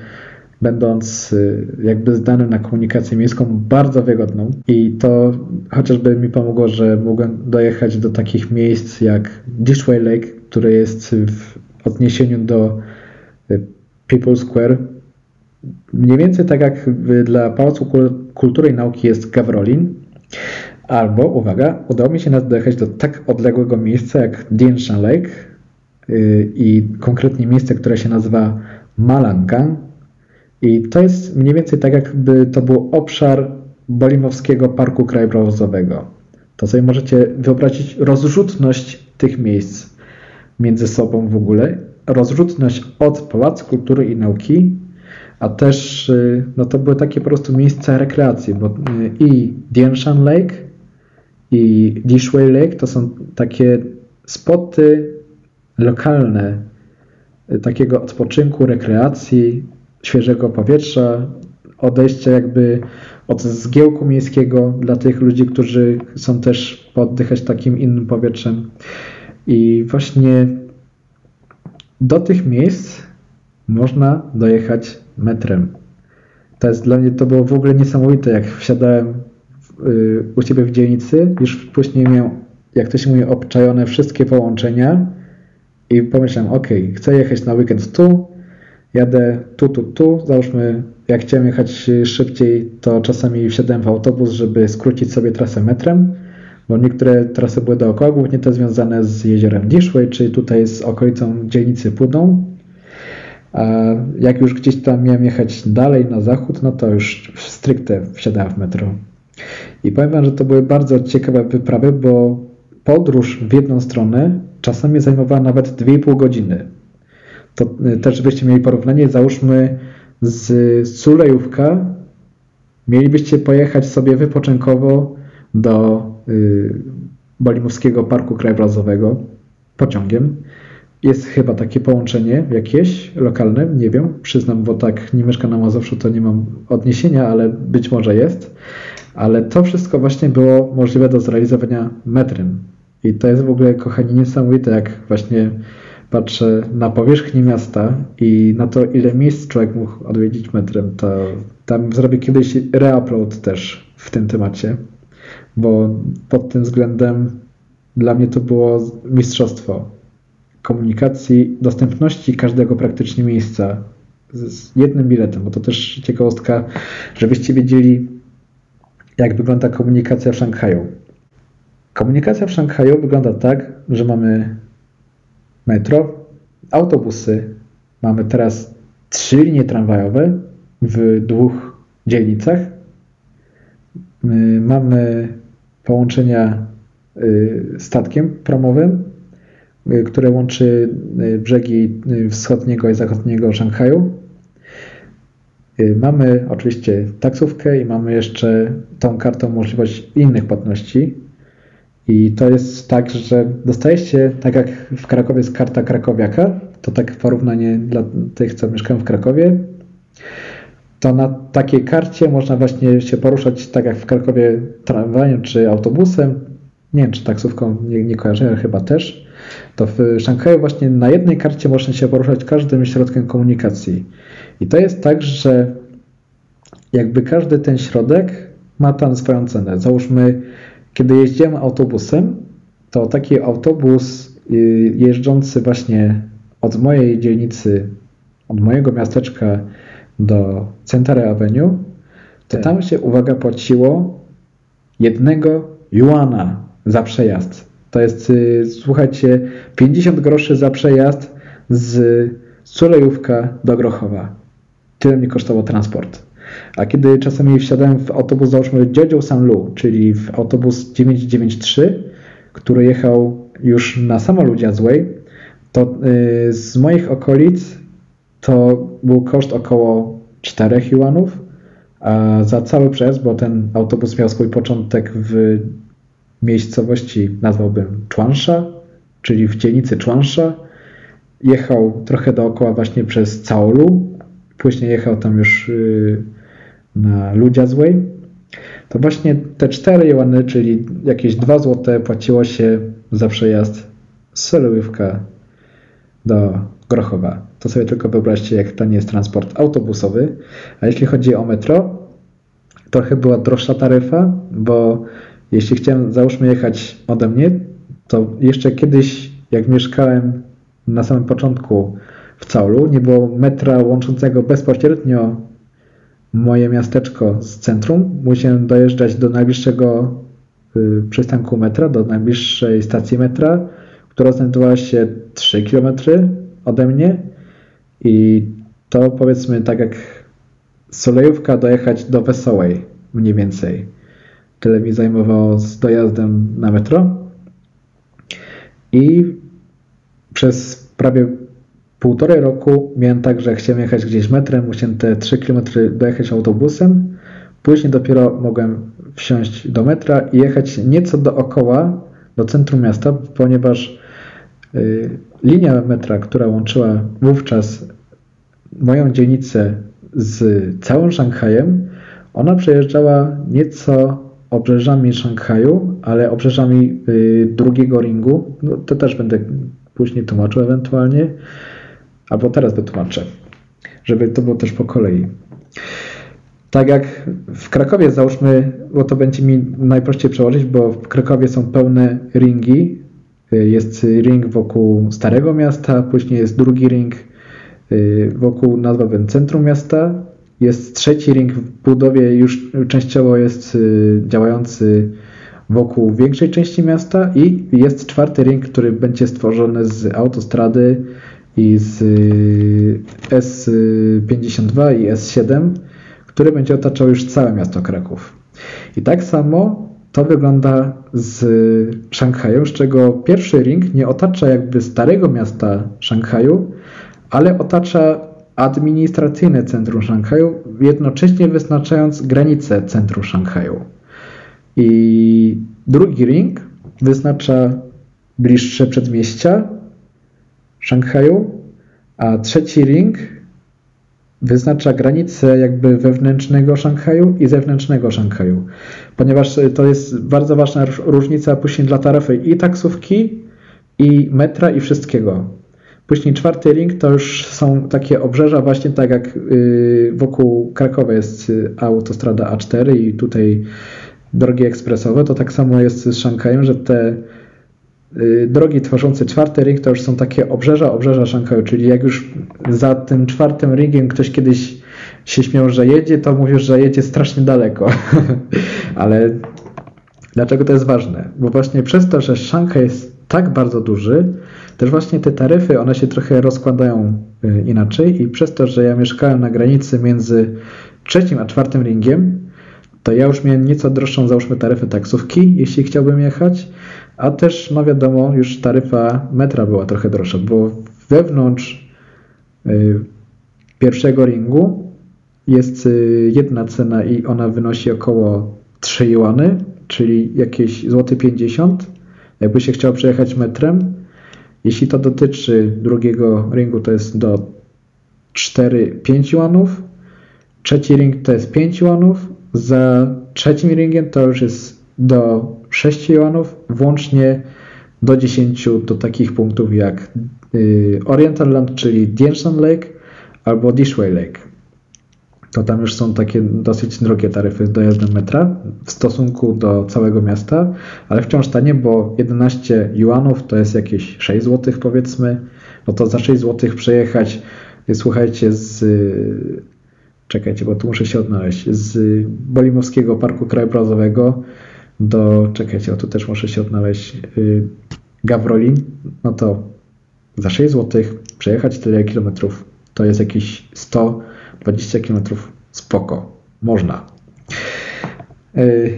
będąc y, jakby zdany na komunikację miejską bardzo wygodną. I to chociażby mi pomogło, że mogłem dojechać do takich miejsc jak Dishway Lake, które jest w odniesieniu do y, People Square. Mniej więcej tak jak dla Pałacu Kultury i Nauki jest Gawrolin, albo, uwaga, udało mi się nawet dojechać do tak odległego miejsca jak Dienshan Lake y, i konkretnie miejsce, które się nazywa Malangang, i to jest mniej więcej tak, jakby to był obszar Bolimowskiego Parku Krajobrazowego. To sobie możecie wyobrazić rozrzutność tych miejsc między sobą w ogóle. Rozrzutność od Pałacu Kultury i Nauki, a też y, no to były takie po prostu miejsca rekreacji, bo y, i Dienshan Lake i Dishway Lake to są takie spoty lokalne y, takiego odpoczynku, rekreacji, świeżego powietrza, odejście jakby od zgiełku miejskiego dla tych ludzi, którzy chcą też poddychać takim innym powietrzem. I właśnie do tych miejsc można dojechać metrem. To jest dla mnie, to było w ogóle niesamowite, jak wsiadałem y, u Ciebie w dzielnicy, już później miałem, jak to się mówi, obczajone wszystkie połączenia i pomyślałem, ok, chcę jechać na weekend tu, jadę tu, tu, tu, załóżmy, jak chciałem jechać szybciej, to czasami wsiadałem w autobus, żeby skrócić sobie trasę metrem, bo niektóre trasy były dookoła, głównie te związane z jeziorem Dishway, czy tutaj z okolicą dzielnicy Pudą. A jak już gdzieś tam miałem jechać dalej na zachód, no to już stricte wsiadałem w metro. I powiem wam, że to były bardzo ciekawe wyprawy, bo podróż w jedną stronę czasami zajmowała nawet 2,5 godziny. To y, też żebyście mieli porównanie, załóżmy z Sulejówka mielibyście pojechać sobie wypoczynkowo do y, Bolimowskiego Parku Krajobrazowego pociągiem. Jest chyba takie połączenie jakieś lokalne, nie wiem, przyznam, bo tak nie mieszkam na Mazowszu, to nie mam odniesienia, ale być może jest. Ale to wszystko właśnie było możliwe do zrealizowania metrem. I to jest w ogóle, kochani, niesamowite, jak właśnie patrzę na powierzchnię miasta i na to, ile miejsc człowiek mógł odwiedzić metrem, to tam zrobię kiedyś reupload też w tym temacie, bo pod tym względem dla mnie to było mistrzostwo komunikacji, dostępności każdego praktycznie miejsca z jednym biletem, bo to też ciekawostka, żebyście wiedzieli, jak wygląda komunikacja w Szanghaju. Komunikacja w Szanghaju wygląda tak, że mamy metro, autobusy. Mamy teraz trzy linie tramwajowe w dwóch dzielnicach. Mamy połączenia y, statkiem promowym, y, które łączy y, brzegi wschodniego i zachodniego Szanghaju. Mamy oczywiście taksówkę i mamy jeszcze tą kartą możliwość innych płatności. I to jest tak, że dostajecie, tak jak w Krakowie jest karta krakowiaka, to tak porównanie dla tych, co mieszkają w Krakowie, to na takiej karcie można właśnie się poruszać tak jak w Krakowie tramwajem czy autobusem, nie wiem czy taksówką, nie, nie kojarzę, ale chyba też, to w Szanghaju właśnie na jednej karcie można się poruszać każdym środkiem komunikacji. I to jest tak, że jakby każdy ten środek ma tam swoją cenę. Załóżmy, kiedy jeździłem autobusem, to taki autobus y, jeżdżący właśnie od mojej dzielnicy, od mojego miasteczka do Central Avenue, to tak. tam się, uwaga, płaciło jednego juana za przejazd. To jest, y, słuchajcie, 50 groszy za przejazd z Sulejówka do Grochowa. Tyle mi kosztował transport. A kiedy czasami wsiadałem w autobus, załóżmy Jeju Sanlu, czyli w autobus 993, który jechał już na samo Ludziazłej, to yy, z moich okolic to był koszt około 4 juanów, a za cały przejazd, bo ten autobus miał swój początek w miejscowości, nazwałbym Chuansha, czyli w dzielnicy Chuansha, jechał trochę dookoła właśnie przez Caolu, później jechał tam już yy, Ludzia Złej, to właśnie te 4 juany, czyli jakieś 2 zł płaciło się za przejazd z Solujówka do Grochowa. To sobie tylko wyobraźcie, jak to nie jest transport autobusowy. A jeśli chodzi o metro, trochę była droższa taryfa, bo jeśli chciałem, załóżmy, jechać ode mnie, to jeszcze kiedyś, jak mieszkałem na samym początku w Caulu, nie było metra łączącego bezpośrednio moje miasteczko z centrum. Musiałem dojeżdżać do najbliższego y, przystanku metra, do najbliższej stacji metra, która znajdowała się 3 km ode mnie i to powiedzmy tak jak Solejówka dojechać do Wesołej mniej więcej. Tyle mi zajmowało z dojazdem na metro. I przez prawie półtorej roku miałem tak, że chciałem jechać gdzieś metrem, musiałem te 3 km dojechać autobusem, później dopiero mogłem wsiąść do metra i jechać nieco dookoła do centrum miasta, ponieważ y, linia metra, która łączyła wówczas moją dzielnicę z całym Szanghajem, ona przejeżdżała nieco obrzeżami Szanghaju, ale obrzeżami y, drugiego ringu. No, to też będę później tłumaczył ewentualnie, albo teraz wytłumaczę, żeby to było też po kolei. Tak jak w Krakowie załóżmy, bo to będzie mi najprościej przełożyć, bo w Krakowie są pełne ringi. Jest ring wokół Starego Miasta, później jest drugi ring y, wokół, nazwałbym, centrum miasta. Jest trzeci ring w budowie, już częściowo jest y, działający wokół większej części miasta i jest czwarty ring, który będzie stworzony z autostrady i z S52 i S7 który będzie otaczał już całe miasto Kraków. I tak samo to wygląda z Szanghajem, z czego pierwszy ring nie otacza jakby starego miasta Szanghaju, ale otacza administracyjne centrum Szanghaju, jednocześnie wyznaczając granice centrum Szanghaju. I drugi ring wyznacza bliższe przedmieścia Szanghaju, a trzeci ring wyznacza granice jakby wewnętrznego Szanghaju i zewnętrznego Szanghaju, ponieważ to jest bardzo ważna różnica później dla taryfy i taksówki, i metra, i wszystkiego. Później czwarty ring to już są takie obrzeża właśnie tak jak y, wokół Krakowa jest y, autostrada A4 i tutaj drogi ekspresowe, to tak samo jest z Szanghajem, że te drogi tworzące czwarty ring to już są takie obrzeża, obrzeża Szanghaju, czyli jak już za tym czwartym ringiem ktoś kiedyś się śmiał, że jedzie, to mówisz, że jedzie strasznie daleko. Ale dlaczego to jest ważne? Bo właśnie przez to, że Szanghaj jest tak bardzo duży, też właśnie te taryfy, one się trochę rozkładają y, inaczej i przez to, że ja mieszkałem na granicy między trzecim a czwartym ringiem, to ja już miałem nieco droższą, załóżmy, taryfę taksówki, jeśli chciałbym jechać, a też, no wiadomo, już taryfa metra była trochę droższa, bo wewnątrz y, pierwszego ringu jest y, jedna cena i ona wynosi około 3 juany, czyli jakieś złoty 50, jakby się chciał przejechać metrem. Jeśli to dotyczy drugiego ringu, to jest do 4-5 juanów. Trzeci ring to jest 5 juanów. Za trzecim ringiem to już jest do 6 juanów, włącznie do 10 do takich punktów jak y, Oriental Land, czyli Dienshan Lake albo Dishway Lake. To tam już są takie dosyć drogie taryfy dojazdem metra w stosunku do całego miasta, ale wciąż tanie, bo 11 juanów to jest jakieś 6 zł powiedzmy. No to za 6 zł przejechać, y, słuchajcie, z czekajcie, bo tu muszę się odnaleźć, z Bolimowskiego Parku Krajobrazowego do, czekajcie, o tu też muszę się odnaleźć, yy, Gawrolin, no to za 6 zł przejechać tyle kilometrów to jest jakieś 120 kilometrów. Spoko, można. Yy,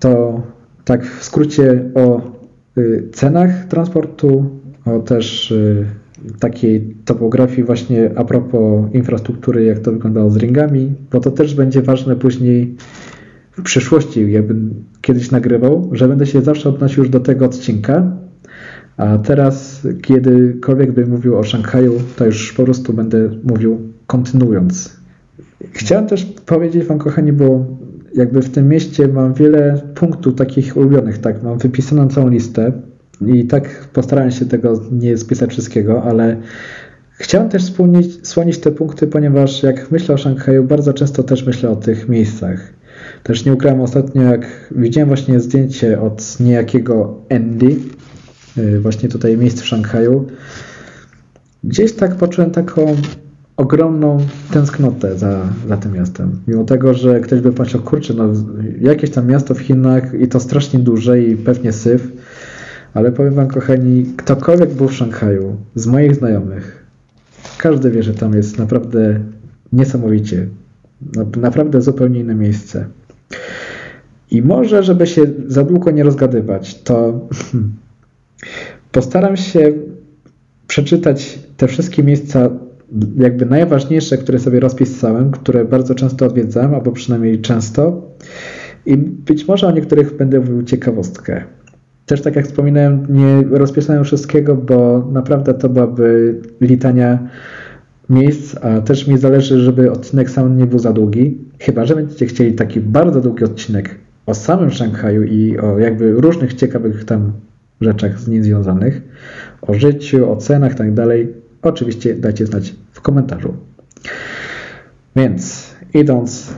to tak w skrócie o yy, cenach transportu, o też y, takiej topografii właśnie a propos infrastruktury, jak to wyglądało z ringami, bo to też będzie ważne później w przyszłości, jakbym kiedyś nagrywał, że będę się zawsze odnosił już do tego odcinka, a teraz, kiedykolwiek bym mówił o Szanghaju, to już po prostu będę mówił kontynuując. Chciałem też powiedzieć Wam, kochani, bo jakby w tym mieście mam wiele punktów takich ulubionych, tak, mam wypisaną całą listę i tak postarałem się tego nie spisać wszystkiego, ale chciałem też wspomnieć, słonić te punkty, ponieważ jak myślę o Szanghaju, bardzo często też myślę o tych miejscach. Też nie ukrywam ostatnio, jak widziałem właśnie zdjęcie od niejakiego Andy, y, właśnie tutaj miejsc w Szanghaju, gdzieś tak poczułem taką ogromną tęsknotę za, za tym miastem. Mimo tego, że ktoś by patrzył, kurczę, no jakieś tam miasto w Chinach i to strasznie duże i pewnie syf, ale powiem wam, kochani, ktokolwiek był w Szanghaju z moich znajomych, każdy wie, że tam jest naprawdę niesamowicie. Naprawdę zupełnie inne miejsce. I może, żeby się za długo nie rozgadywać, to postaram się przeczytać te wszystkie miejsca, jakby najważniejsze, które sobie rozpisałem, które bardzo często odwiedzam, albo przynajmniej często. I być może o niektórych będę mówił ciekawostkę. Też tak jak wspominałem, nie rozpisałem wszystkiego, bo naprawdę to byłaby litania miejsc, a też mi zależy, żeby odcinek sam nie był za długi. Chyba, że będziecie chcieli taki bardzo długi odcinek o samym Szanghaju i o jakby różnych ciekawych tam rzeczach z nim związanych, o życiu, o cenach i tak dalej, oczywiście dajcie znać w komentarzu. Więc idąc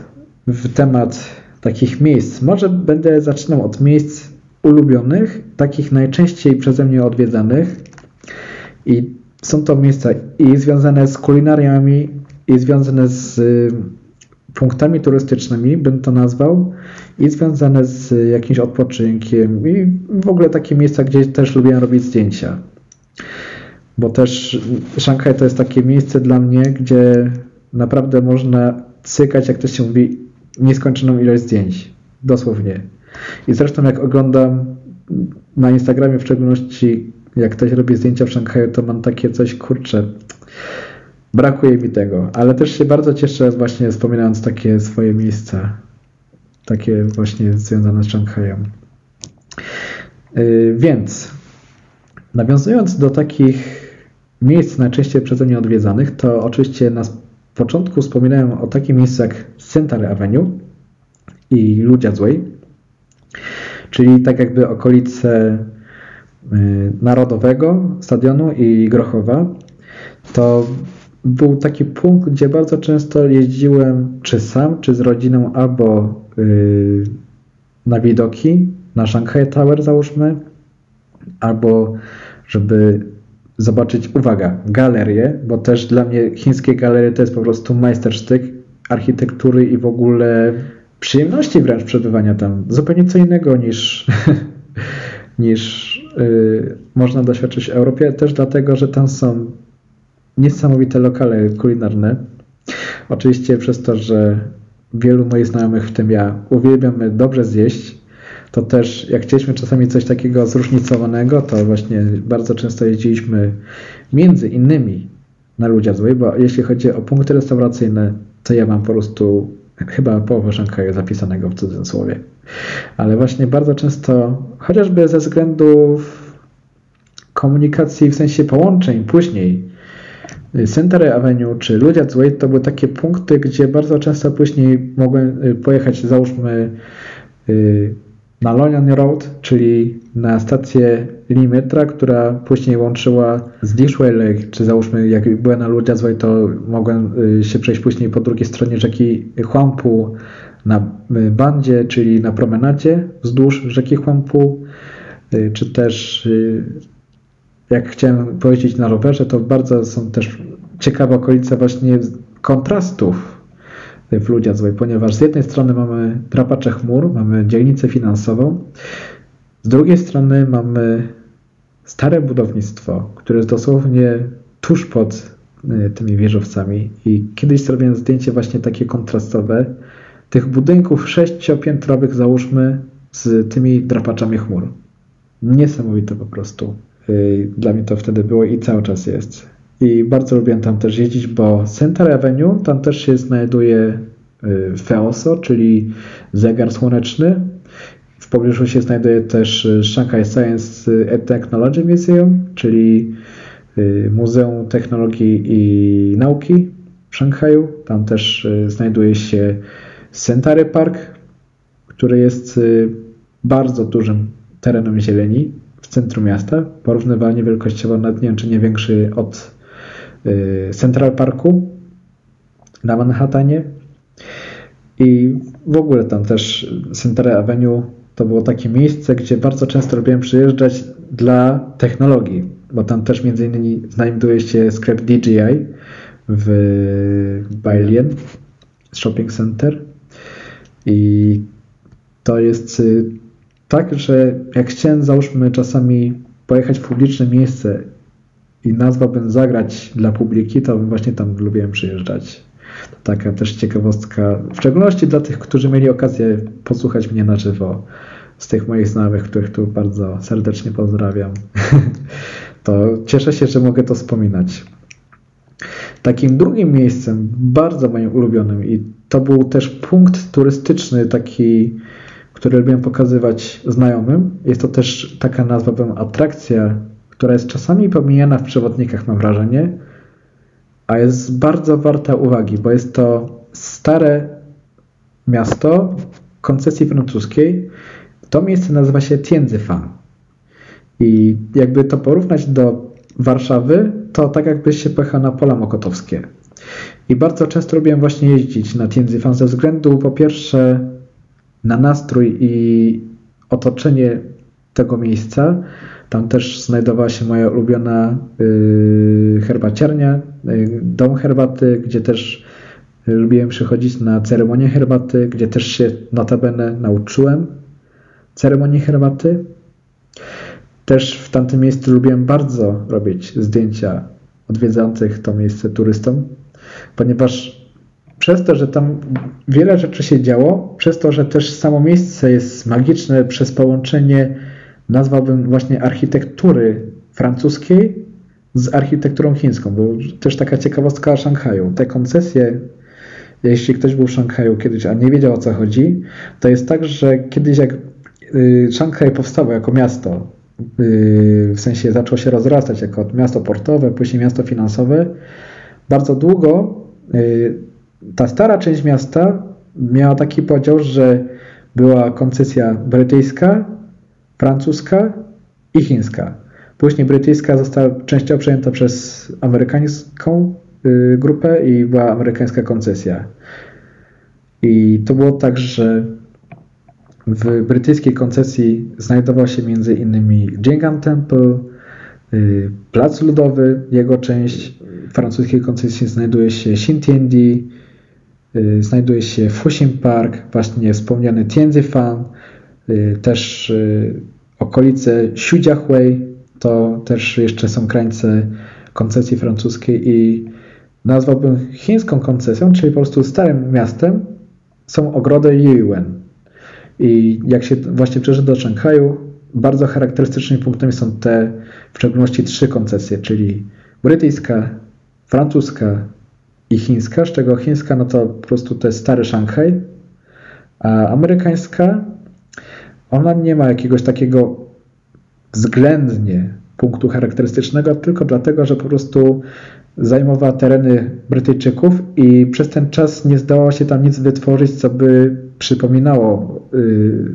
w temat takich miejsc, może będę zaczynał od miejsc ulubionych, takich najczęściej przeze mnie odwiedzanych i są to miejsca i związane z kulinariami, i związane z punktami turystycznymi, bym to nazwał, i związane z jakimś odpoczynkiem, i w ogóle takie miejsca, gdzie też lubię robić zdjęcia. Bo też Szanghaj to jest takie miejsce dla mnie, gdzie naprawdę można cykać, jak to się mówi, nieskończoną ilość zdjęć. Dosłownie. I zresztą jak oglądam na Instagramie w szczególności, jak ktoś robi zdjęcia w Szanghaju, to mam takie coś, kurcze, brakuje mi tego. Ale też się bardzo cieszę właśnie wspominając takie swoje miejsca, takie właśnie związane z Szanghajem. Yy, więc nawiązując do takich miejsc najczęściej przeze mnie odwiedzanych, to oczywiście na początku wspominałem o takim miejscu jak Center Avenue i Ludzia Złej, czyli tak jakby okolice y, Narodowego Stadionu i Grochowa. To był taki punkt, gdzie bardzo często jeździłem czy sam, czy z rodziną, albo y, na widoki, na Shanghai Tower załóżmy, albo żeby zobaczyć, uwaga, galerię, bo też dla mnie chińskie galerie to jest po prostu majstersztyk architektury i w ogóle przyjemności wręcz przebywania tam. Zupełnie co innego niż, niż yy, można doświadczyć w Europie, też dlatego, że tam są niesamowite lokale kulinarne. Oczywiście przez to, że wielu moich znajomych, w tym ja, uwielbiamy dobrze zjeść, to też jak chcieliśmy czasami coś takiego zróżnicowanego, to właśnie bardzo często jeździliśmy między innymi na Ludzia Złej, bo jeśli chodzi o punkty restauracyjne, to ja mam po prostu chyba połowę Szanghaju zapisanego w cudzysłowie. Ale właśnie bardzo często, chociażby ze względów komunikacji, w sensie połączeń później, Center Avenue czy Ludziac Way to były takie punkty, gdzie bardzo często później mogłem y, pojechać, załóżmy, y, na Lonian Road, czyli na stację linii metra, która później łączyła z Dishway Lake, czy załóżmy jak byłem na Ludziazwaj, to mogłem y, się przejść później po drugiej stronie rzeki Huampu na bandzie, czyli na promenadzie wzdłuż rzeki Huampu, czy też jak chciałem pojeździć na rowerze, to bardzo są też ciekawe okolice właśnie kontrastów w Ludziazłej, ponieważ z jednej strony mamy drapacze chmur, mamy dzielnicę finansową, z drugiej strony mamy stare budownictwo, które jest dosłownie tuż pod y, tymi wieżowcami i kiedyś zrobiłem zdjęcie właśnie takie kontrastowe tych budynków sześciopiętrowych załóżmy z tymi drapaczami chmur. Niesamowite po prostu. Y, dla mnie to wtedy było i cały czas jest. I bardzo lubię tam też jeździć, bo Center Avenue, tam też się znajduje y, FEOSO, czyli zegar słoneczny. W pobliżu się znajduje też y, Shanghai Science and Technology Museum, czyli Muzeum Technologii i Nauki w Szanghaju. Tam też znajduje się Centary Park, który jest bardzo dużym terenem zieleni centrum miasta, porównywalnie wielkościowo nawet nie czy nie większy od Y, Central Parku na Manhattanie. I w ogóle tam też Central Avenue to było takie miejsce, gdzie bardzo często lubiłem przyjeżdżać dla technologii, bo tam też między innymi znajduje się sklep DJI w Bailien Shopping Center. I to jest y, tak, że jak chciałem załóżmy czasami pojechać w publiczne miejsce i nazwałbym zagrać dla publiki, to właśnie tam lubiłem przyjeżdżać. To taka też ciekawostka, w szczególności dla tych, którzy mieli okazję posłuchać mnie na żywo, z tych moich znajomych, których tu bardzo serdecznie pozdrawiam. to cieszę się, że mogę to wspominać. Takim drugim miejscem, bardzo moim ulubionym i to był też punkt turystyczny taki, który lubiłem pokazywać znajomym. Jest to też taka nazwa, atrakcja która jest czasami pomijana w przewodnikach, mam wrażenie, a jest bardzo warta uwagi, bo jest to stare miasto koncesji francuskiej. To miejsce nazywa się Tienzyfan. I jakby to porównać do Warszawy, to tak jakbyś się pojechał na pola mokotowskie. I bardzo często lubiłem właśnie jeździć na Tienzyfan ze względu po pierwsze na nastrój i otoczenie tego miejsca. Tam też znajdowała się moja ulubiona yy, herbaciarnia, yy, dom herbaty, gdzie też lubiłem przychodzić na ceremonię herbaty, gdzie też się notabene nauczyłem ceremonii herbaty. Też w tamtym miejscu lubiłem bardzo robić zdjęcia odwiedzających to miejsce turystom, ponieważ przez to, że tam wiele rzeczy się działo, przez to, że też samo miejsce jest magiczne przez połączenie, nazwałbym właśnie architektury francuskiej z architekturą chińską. Był też taka ciekawostka o Szanghaju. Te koncesje, jeśli ktoś był w Szanghaju kiedyś, a nie wiedział o co chodzi, to jest tak, że kiedyś jak y, Szanghaj powstało jako miasto, y, w sensie zaczął się rozrastać jako miasto portowe, później miasto finansowe, bardzo długo y, ta stara część miasta miała taki podział, że była koncesja brytyjska, francuska i chińska. Później brytyjska została częściowo przejęta przez amerykańską y, grupę i była amerykańska koncesja. I to było tak, że w brytyjskiej koncesji znajdował się innymi Jingan Temple, y, Plac Ludowy, jego część. W francuskiej koncesji znajduje się Xintiandi, Y, znajduje się Fuxin Park, właśnie wspomniany Tianzifan, y, też y, okolice Xujiahui, to też jeszcze są krańce koncesji francuskiej i nazwałbym chińską koncesją, czyli po prostu starym miastem, są ogrody Yuyuan. I jak się właśnie przyjeżdża do Szanghaju, bardzo charakterystycznymi punktami są te, w szczególności trzy koncesje, czyli brytyjska, francuska i chińska, z czego chińska no to po prostu to jest stary Szanghaj, a amerykańska ona nie ma jakiegoś takiego względnie punktu charakterystycznego, tylko dlatego, że po prostu zajmowała tereny Brytyjczyków i przez ten czas nie zdało się tam nic wytworzyć, co by przypominało yy,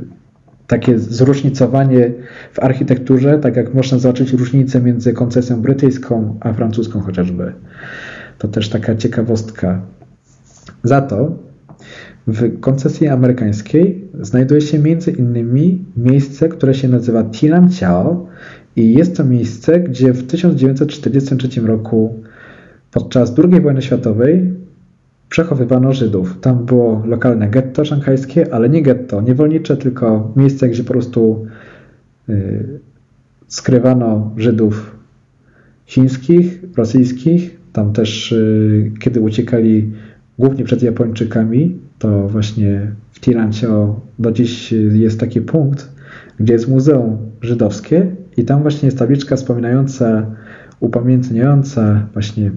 takie zróżnicowanie w architekturze, tak jak można zobaczyć różnicę między koncesją brytyjską a francuską chociażby. To też taka ciekawostka. Za to w koncesji amerykańskiej znajduje się między innymi miejsce, które się nazywa Tilanqiao i jest to miejsce, gdzie w 1943 roku podczas II wojny światowej przechowywano Żydów. Tam było lokalne getto szanghajskie, ale nie getto niewolnicze, tylko miejsce, gdzie po prostu y, skrywano Żydów chińskich, rosyjskich, tam też, y, kiedy uciekali głównie przed Japończykami, to właśnie w Tirancio do dziś jest taki punkt, gdzie jest muzeum żydowskie i tam właśnie jest tabliczka wspominająca, upamiętniająca właśnie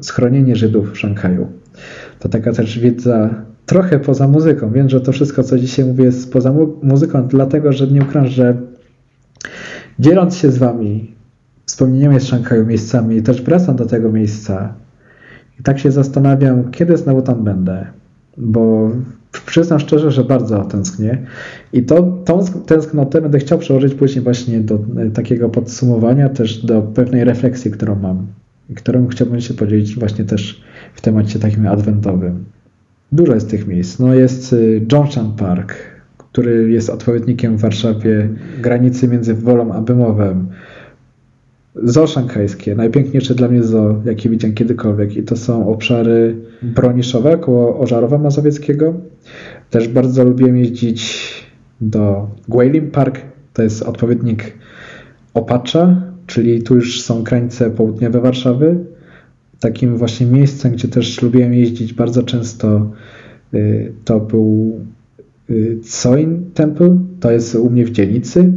schronienie Żydów w Szanghaju. To taka też wiedza trochę poza muzyką. Wiem, że to wszystko, co dzisiaj mówię, jest poza mu muzyką, dlatego, że nie ukrywam, że dzieląc się z Wami wspomnieniami z Szanghaju miejscami i też wracam do tego miejsca i tak się zastanawiam, kiedy znowu tam będę, bo przyznam szczerze, że bardzo tęsknię i to, tą tęsknotę będę chciał przełożyć później właśnie do e, takiego podsumowania, też do pewnej refleksji, którą mam którą chciałbym się podzielić właśnie też w temacie takim adwentowym. Dużo jest tych miejsc. No jest Jongshan e, Park, który jest odpowiednikiem w Warszawie granicy między Wolą a Bymowem. Zoo szanghajskie, najpiękniejsze dla mnie zoo, jakie widziałem kiedykolwiek i to są obszary broniszowe koło Ożarowa Mazowieckiego. Też bardzo lubiłem jeździć do Guilin Park, to jest odpowiednik Opacza, czyli tu już są krańce południowe Warszawy. Takim właśnie miejscem, gdzie też lubiłem jeździć bardzo często y, to był Coin y, Temple, to jest u mnie w dzielnicy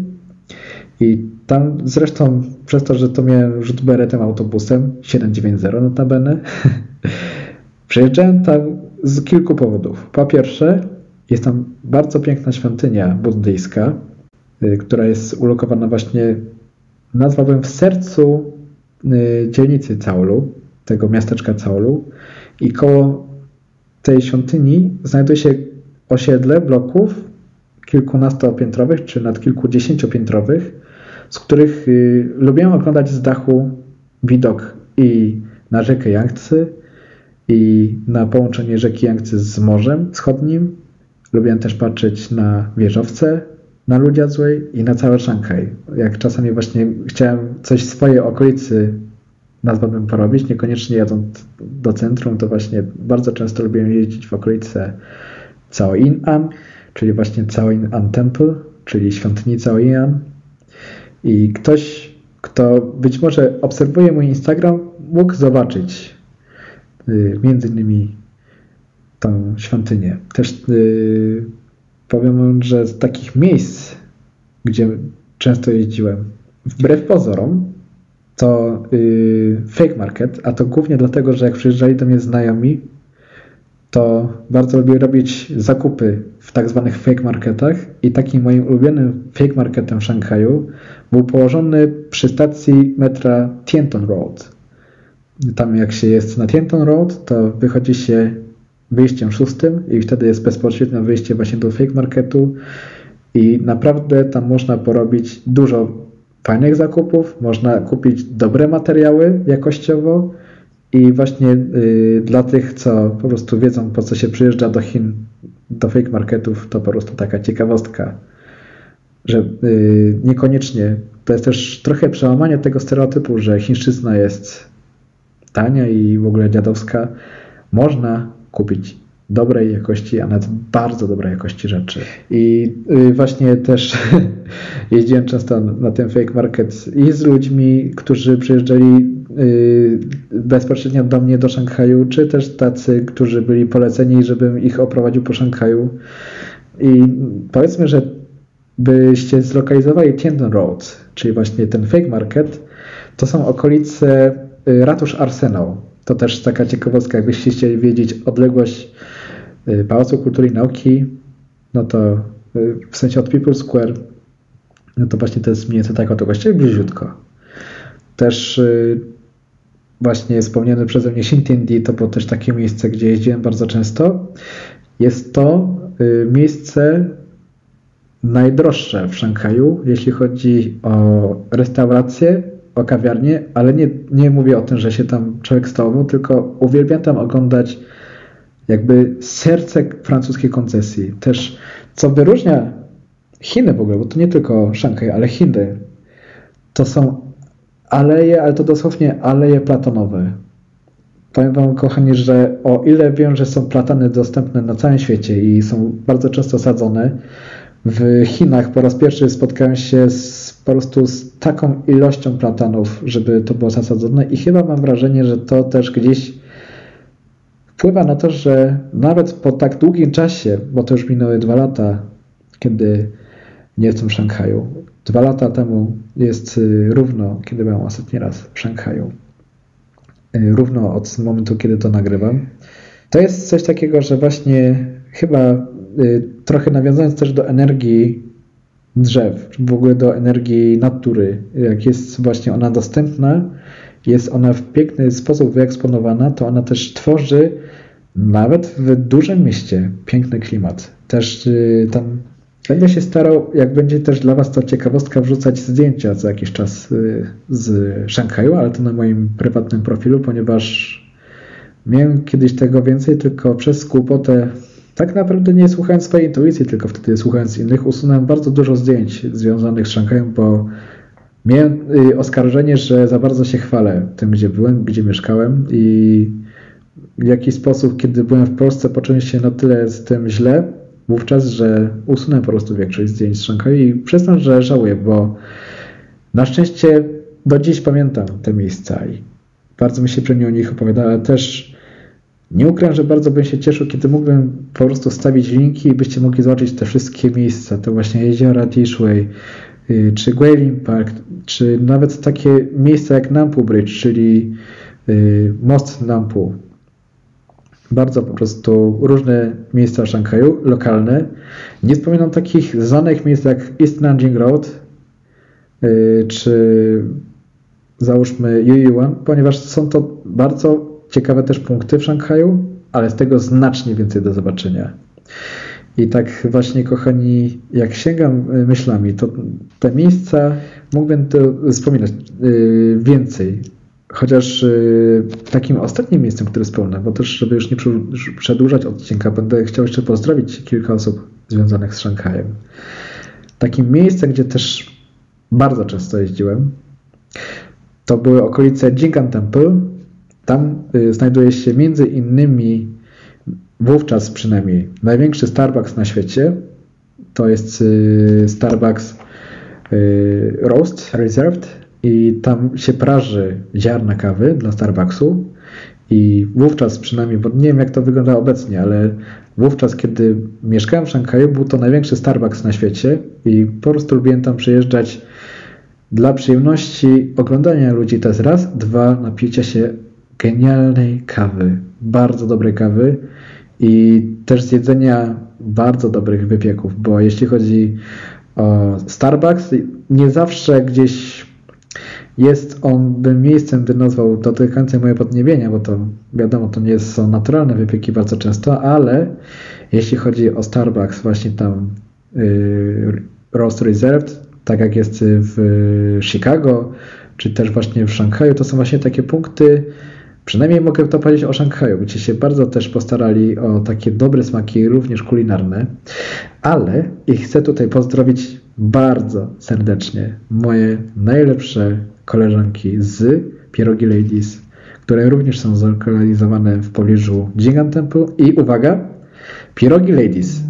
i tam zresztą przez to, że to miałem rzut beretem autobusem 790 notabene, przyjeżdżałem tam z kilku powodów. Po pierwsze, jest tam bardzo piękna świątynia buddyjska, y, która jest ulokowana właśnie, nazwałbym w sercu y, dzielnicy Caolu. tego miasteczka Caolu i koło tej świątyni znajduje się osiedle bloków kilkunastopiętrowych czy nad kilkudziesięciopiętrowych, z których y, lubiłem oglądać z dachu widok i na rzekę Yangtze i na połączenie rzeki Yangtze z Morzem Wschodnim. Lubiłem też patrzeć na wieżowce na Ludziazłej i na cały Szanghaj. Jak czasami właśnie chciałem coś w swojej okolicy nazwałbym porobić, niekoniecznie jadąc do centrum, to właśnie bardzo często lubiłem jeździć w okolice Cao In An, czyli właśnie Cao In An Temple, czyli świątyni Cao In An. I ktoś, kto być może obserwuje mój Instagram, mógł zobaczyć y, między innymi tą świątynię. Też y, powiem, że z takich miejsc, gdzie często jeździłem, wbrew pozorom, to yy, fake market, a to głównie dlatego, że jak przyjeżdżali do mnie znajomi, to bardzo lubię robić zakupy w tak zwanych fake marketach i takim moim ulubionym fake marketem w Szanghaju był położony przy stacji metra Tianton Road. Tam jak się jest na Tianton Road, to wychodzi się wyjściem szóstym i wtedy jest bezpośrednie wyjście właśnie do fake marketu i naprawdę tam można porobić dużo fajnych zakupów, można kupić dobre materiały jakościowo i właśnie y, dla tych, co po prostu wiedzą, po co się przyjeżdża do Chin, do fake marketów, to po prostu taka ciekawostka, że y, niekoniecznie, to jest też trochę przełamanie tego stereotypu, że chińszczyzna jest tania i w ogóle dziadowska. Można kupić dobrej jakości, a nawet bardzo dobrej jakości rzeczy. I y, właśnie też jeździłem często na ten fake market i z ludźmi, którzy przyjeżdżali bezpośrednio do mnie do Szanghaju, czy też tacy, którzy byli poleceni, żebym ich oprowadził po Szanghaju. I powiedzmy, że byście zlokalizowali Tianjin Road, czyli właśnie ten fake market, to są okolice y, ratusz Arsenał. To też taka ciekawostka, jakbyście chcieli wiedzieć odległość Y, Pałacu Kultury i Nauki, no to y, w sensie od People Square, no to właśnie to jest mniej więcej tak oto właściwie bliziutko. Też y, właśnie wspomniane przeze mnie Xintiandi to było też takie miejsce, gdzie jeździłem bardzo często. Jest to miejsce najdroższe w Szanghaju, jeśli chodzi o restauracje, o kawiarnie, ale nie, nie mówię o tym, że się tam człowiek stołował, tylko uwielbiam tam oglądać jakby serce francuskiej koncesji. Też co wyróżnia Chiny w ogóle, bo to nie tylko Szanghaj, ale Chiny, to są aleje, ale to dosłownie aleje platonowe. Powiem Wam, kochani, że o ile wiem, że są platany dostępne na całym świecie i są bardzo często sadzone, w Chinach po raz pierwszy spotkałem się z, po prostu z taką ilością platanów, żeby to było zasadzone i chyba mam wrażenie, że to też gdzieś wpływa na to, że nawet po tak długim czasie, bo to już minęły dwa lata, kiedy nie jestem w Szanghaju. Dwa lata temu jest y, równo, kiedy byłem ostatni raz w Szanghaju. Y, równo od momentu, kiedy to nagrywam. To jest coś takiego, że właśnie chyba y, trochę nawiązując też do energii drzew, czy w ogóle do energii natury, jak jest właśnie ona dostępna, jest ona w piękny sposób wyeksponowana, to ona też tworzy nawet w dużym mieście piękny klimat. Też tam będę się starał, jak będzie też dla Was to ciekawostka, wrzucać zdjęcia co jakiś czas yy, z Szanghaju, ale to na moim prywatnym profilu, ponieważ miałem kiedyś tego więcej, tylko przez kłopotę tak naprawdę nie słuchając swojej intuicji, tylko wtedy słuchając innych, usunąłem bardzo dużo zdjęć związanych z Szanghajem, bo Miałem y, oskarżenie, że za bardzo się chwalę tym, gdzie byłem, gdzie mieszkałem i w jakiś sposób, kiedy byłem w Polsce, poczułem się na tyle z tym źle wówczas, że usunąłem po prostu większość zdjęć z Szanghaju i przyznam, że żałuję, bo na szczęście do dziś pamiętam te miejsca i bardzo mi się przy o nich opowiada, ale też nie ukrywam, że bardzo bym się cieszył, kiedy mógłbym po prostu wstawić linki i byście mogli zobaczyć te wszystkie miejsca, to właśnie jeziora Tishway, czy Guilin Park, czy nawet takie miejsca jak Nampu Bridge, czyli y, most Nampu. Bardzo po prostu różne miejsca w Szanghaju, lokalne. Nie wspominam takich znanych miejsc jak East Nanjing Road, y, czy załóżmy Yuyuan, ponieważ są to bardzo ciekawe też punkty w Szanghaju, ale z tego znacznie więcej do zobaczenia. I tak właśnie, kochani, jak sięgam myślami, to te miejsca mógłbym wspominać więcej. Chociaż takim ostatnim miejscem, które spełnę, bo też, żeby już nie przedłużać odcinka, będę chciał jeszcze pozdrowić kilka osób związanych z Szanghajem. Takim miejscem, gdzie też bardzo często jeździłem, to były okolice Jingan Temple. Tam y, znajduje się między innymi wówczas przynajmniej największy Starbucks na świecie. To jest y, Starbucks y, Roast Reserved i tam się praży ziarna kawy dla Starbucksu. I wówczas przynajmniej, bo nie wiem jak to wygląda obecnie, ale wówczas, kiedy mieszkałem w Szanghaju, był to największy Starbucks na świecie i po prostu lubiłem tam przyjeżdżać dla przyjemności oglądania ludzi to jest raz, dwa, napicia się genialnej kawy, bardzo dobrej kawy i też zjedzenia bardzo dobrych wypieków, bo jeśli chodzi o Starbucks, nie zawsze gdzieś jest on bym miejscem, by nazwał dotykające moje podniebienia, bo to wiadomo, to nie są naturalne wypieki bardzo często, ale jeśli chodzi o Starbucks, właśnie tam yy, Roast Reserved, tak jak jest w Chicago, czy też właśnie w Szanghaju, to są właśnie takie punkty, przynajmniej mogę to powiedzieć o Szanghaju, gdzie się bardzo też postarali o takie dobre smaki, również kulinarne, ale i chcę tutaj pozdrowić bardzo serdecznie moje najlepsze koleżanki z Pierogi Ladies, które również są zlokalizowane w pobliżu Jingan Temple i uwaga, Pierogi Ladies,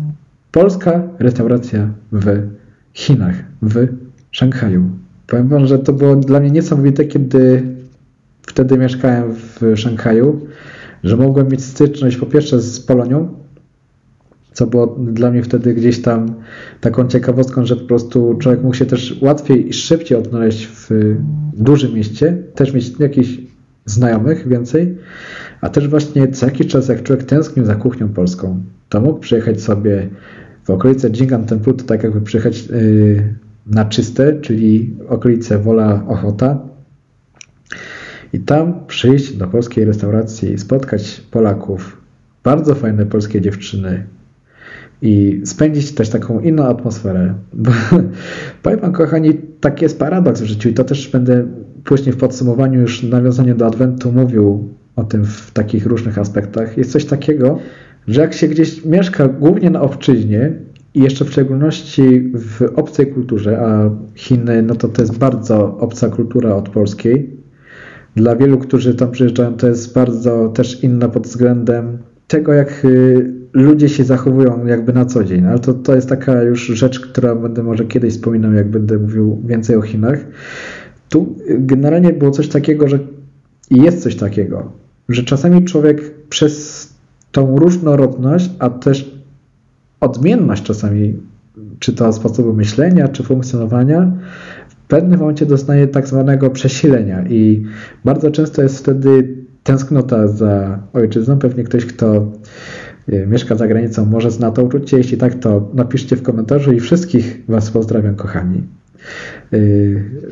polska restauracja w Chinach, w Szanghaju. Powiem Wam, że to było dla mnie niesamowite, kiedy wtedy mieszkałem w Szanghaju, że mogłem mieć styczność po pierwsze z Polonią, co było dla mnie wtedy gdzieś tam taką ciekawostką, że po prostu człowiek mógł się też łatwiej i szybciej odnaleźć w dużym mieście, też mieć jakichś znajomych więcej, a też właśnie co jakiś czas, jak człowiek tęsknił za kuchnią polską, to mógł przyjechać sobie w okolice Jingan Temple, to tak jakby przyjechać yy, na czyste, czyli okolice Wola Ochota. I tam przyjść do polskiej restauracji, spotkać Polaków, bardzo fajne polskie dziewczyny, i spędzić też taką inną atmosferę. Bo, powiem Wam, kochani, taki jest paradoks w życiu i to też będę później w podsumowaniu już nawiązanie do Adwentu mówił o tym w takich różnych aspektach. Jest coś takiego, że jak się gdzieś mieszka głównie na obczyźnie i jeszcze w szczególności w obcej kulturze, a Chiny, no to to jest bardzo obca kultura od polskiej. Dla wielu, którzy tam przyjeżdżają, to jest bardzo też inna pod względem tego, jak y, ludzie się zachowują jakby na co dzień, ale to, to jest taka już rzecz, która będę może kiedyś wspominał, jak będę mówił więcej o Chinach. Tu generalnie było coś takiego, że jest coś takiego, że czasami człowiek przez tą różnorodność, a też odmienność czasami, czy to sposobu myślenia, czy funkcjonowania, w pewnym momencie dostaje tak zwanego przesilenia i bardzo często jest wtedy tęsknota za ojczyzną. Pewnie ktoś, kto mieszka za granicą, może zna to uczucie. Jeśli tak, to napiszcie w komentarzu i wszystkich Was pozdrawiam, kochani. E,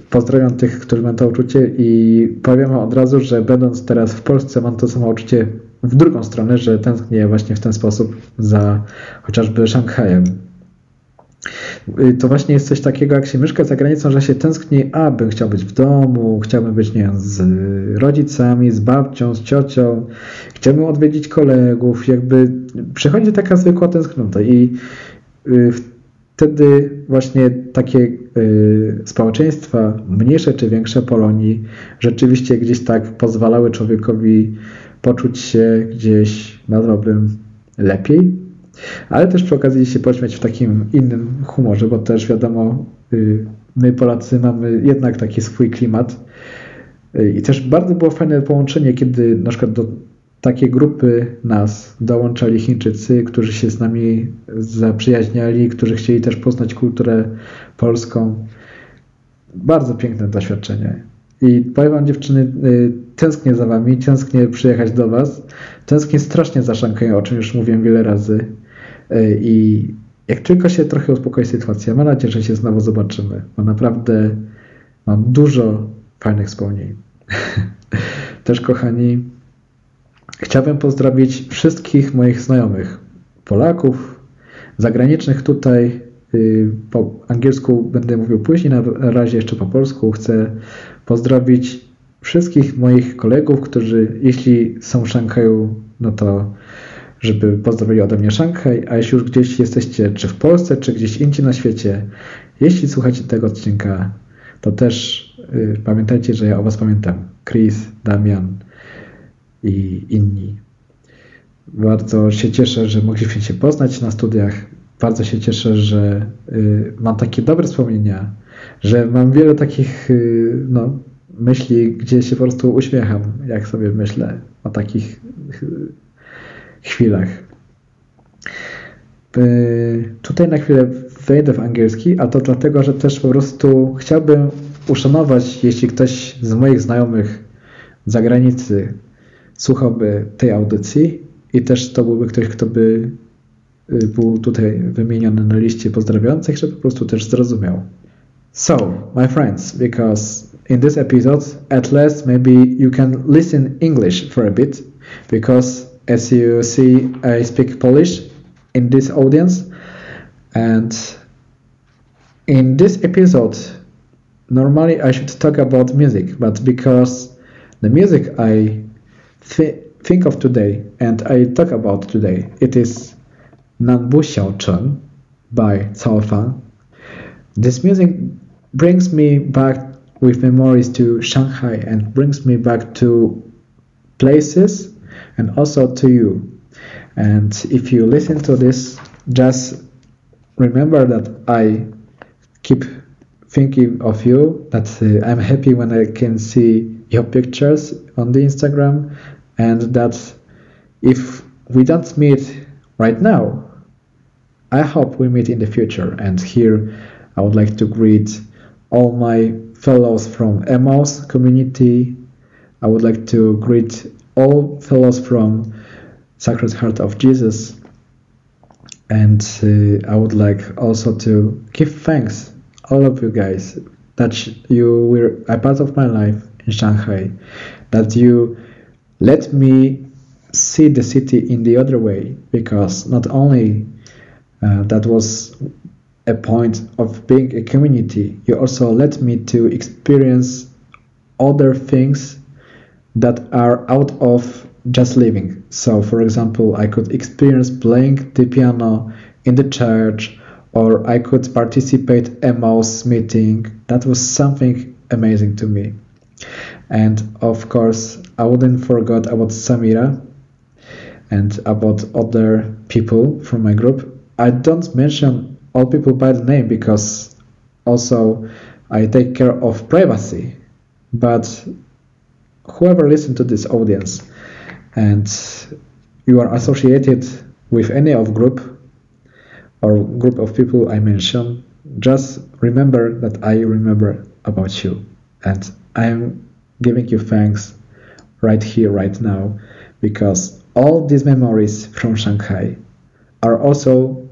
pozdrawiam tych, którzy mają to uczucie i powiem od razu, że będąc teraz w Polsce, mam to samo uczucie w drugą stronę, że tęsknię właśnie w ten sposób za chociażby Szanghajem. Y, to właśnie jest coś takiego, jak się mieszka za granicą, że się tęskni, a bym chciał być w domu, chciałbym być nie wiem, z rodzicami, z babcią, z ciocią, chciałbym odwiedzić kolegów, jakby przychodzi taka zwykła tęsknota i y, wtedy właśnie takie y, społeczeństwa, mniejsze czy większe Polonii, rzeczywiście gdzieś tak pozwalały człowiekowi poczuć się gdzieś, nazwałbym, lepiej, ale też przy okazji się pośmiać w takim innym humorze, bo też wiadomo, y, my Polacy mamy jednak taki swój klimat y, i też bardzo było fajne połączenie, kiedy na przykład do takiej grupy nas dołączali Chińczycy, którzy się z nami zaprzyjaźniali, którzy chcieli też poznać kulturę polską. Bardzo piękne doświadczenie. I powiem Wam dziewczyny, y, tęsknię za Wami, tęsknię przyjechać do Was, tęsknię strasznie za Szanghaju, o czym już mówiłem wiele razy. E, I jak tylko się trochę uspokoi sytuacja, mam nadzieję, że się znowu zobaczymy, bo naprawdę mam dużo fajnych wspomnień. Też, kochani, chciałbym pozdrowić wszystkich moich znajomych, Polaków, zagranicznych tutaj. Y, po angielsku będę mówił później, na razie jeszcze po polsku. Chcę pozdrowić wszystkich moich kolegów, którzy jeśli są w Szanghaju, no to żeby pozdrowili ode mnie Szanghaj, a jeśli już gdzieś jesteście, czy w Polsce, czy gdzieś indziej na świecie, jeśli słuchacie tego odcinka, to też y, pamiętajcie, że ja o Was pamiętam. Chris, Damian i inni. Bardzo się cieszę, że mogliśmy się poznać na studiach. Bardzo się cieszę, że y, mam takie dobre wspomnienia, że mam wiele takich y, no, myśli, gdzie się po prostu uśmiecham, jak sobie myślę o takich chwilach. Tutaj na chwilę wejdę w angielski, a to dlatego, że też po prostu chciałbym uszanować, jeśli ktoś z moich znajomych z zagranicy słuchałby tej audycji i też to byłby ktoś, kto by y, był tutaj wymieniony na liście pozdrawiających, żeby po prostu też zrozumiał. So, my friends, because in this episode, at least maybe you can listen English for a bit, because as you see, I speak Polish in this audience, and in this episode, normally I should talk about music, but because the music I th think of today and I talk about today, it is Nanbu Xiaocheng by Cao Fan. This music brings me back with memories to Shanghai and brings me back to places and also to you. And if you listen to this, just remember that I keep thinking of you, that uh, I'm happy when I can see your pictures on the Instagram, and that if we don't meet right now, I hope we meet in the future. And here I would like to greet all my fellows from EMOS community. I would like to greet all fellows from Sacred Heart of Jesus. And uh, I would like also to give thanks all of you guys that you were a part of my life in Shanghai, that you let me see the city in the other way, because not only uh, that was a point of being a community, you also let me to experience other things that are out of just living. So, for example, I could experience playing the piano in the church, or I could participate a mouse meeting. That was something amazing to me. And of course, I wouldn't forget about Samira and about other people from my group. I don't mention all people by the name because also I take care of privacy. But whoever listen to this audience and you are associated with any of group or group of people I mentioned, just remember that I remember about you. And I am giving you thanks right here, right now, because all these memories from Shanghai are also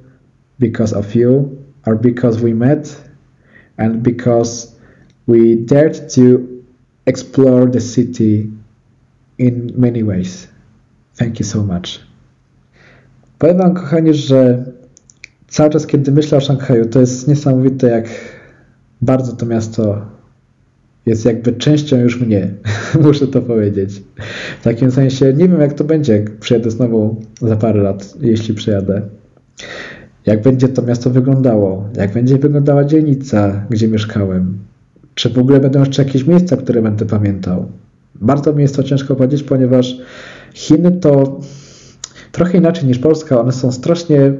because of you, are because we met, and because we dared to explore the city in many ways. Thank you so much. Powiem Wam, kochani, że cały czas, kiedy myślę o Szanghaju, to jest niesamowite, jak bardzo to miasto jest jakby częścią już mnie, muszę to powiedzieć. W takim sensie nie wiem, jak to będzie, jak przyjadę znowu za parę lat, jeśli przyjadę. Jak będzie to miasto wyglądało, jak będzie wyglądała dzielnica, gdzie mieszkałem, czy w ogóle będą jeszcze jakieś miejsca, które będę pamiętał. Bardzo mi jest to ciężko powiedzieć, ponieważ Chiny to trochę inaczej niż Polska, one są strasznie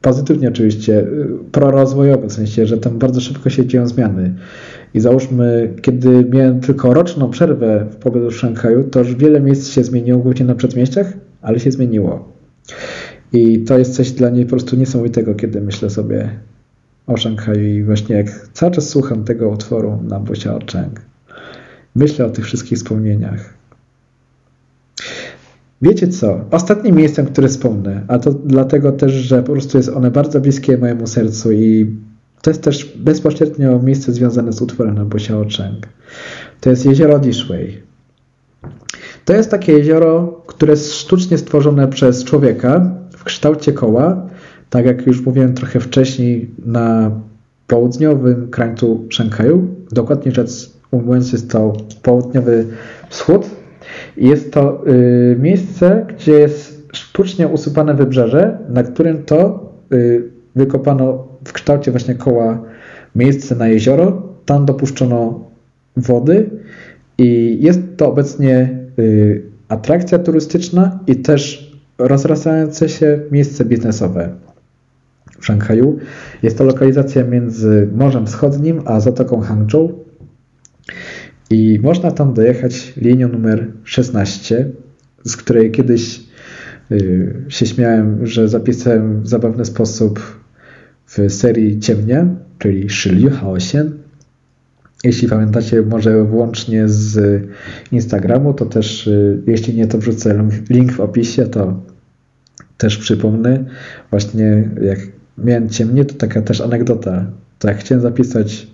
pozytywnie oczywiście, prorozwojowe, w sensie, że tam bardzo szybko się dzieją zmiany. I załóżmy, kiedy miałem tylko roczną przerwę w pobytu w Szanghaju, to już wiele miejsc się zmieniło, głównie na przedmieściach, ale się zmieniło. I to jest coś dla niej po prostu niesamowitego, kiedy myślę sobie o i właśnie jak cały czas słucham tego utworu na Busia Cheng. Myślę o tych wszystkich wspomnieniach. Wiecie co? Ostatnim miejscem, które wspomnę, a to dlatego też, że po prostu jest one bardzo bliskie mojemu sercu i To jest też bezpośrednio miejsce związane z utworem na Bosiao Cheng. To jest jezioro Dishway. To jest takie jezioro, które jest sztucznie stworzone przez człowieka w kształcie koła, tak jak już mówiłem trochę wcześniej, na południowym krańcu Szanghaju. Dokładnie rzecz ujmując, jest to południowy wschód. Jest to y, miejsce, gdzie jest sztucznie usypane wybrzeże, na którym to y, wykopano w kształcie właśnie koła miejsce na jezioro. Tam dopuszczono wody i jest to obecnie y, atrakcja turystyczna i też rozrastające się miejsce biznesowe w Szanghaju. Jest to lokalizacja między Morzem Wschodnim a Zatoką Hangzhou i można tam dojechać linią numer 16, z której kiedyś y, się śmiałem, że zapisałem w zabawny sposób w serii Ciemnia, czyli Shiliu Haosien. Jeśli pamiętacie, może włącznie z Instagramu, to też, y, jeśli nie, to wrzucę link w opisie, to też przypomnę. Właśnie jak miałem ciemnie, to taka też anegdota. To jak chciałem zapisać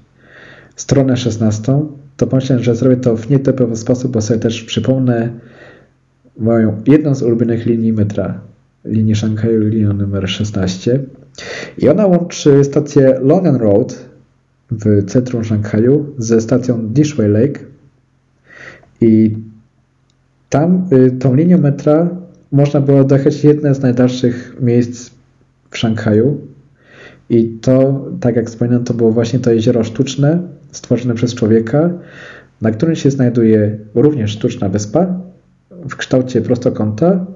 stronę 16, to pomyślałem, że zrobię to w nietypowy sposób, bo sobie też przypomnę moją jedną z ulubionych linii metra, linię Szanghaju, linię numer 16. I ona łączy stację Longan Road w centrum Szanghaju ze stacją Dishway Lake. I tam y, tą linią metra można było dojechać jedne z najdalszych miejsc w Szanghaju. I to, tak jak wspominałem, to było właśnie to jezioro sztuczne, stworzone przez człowieka, na którym się znajduje również sztuczna wyspa w kształcie prostokąta.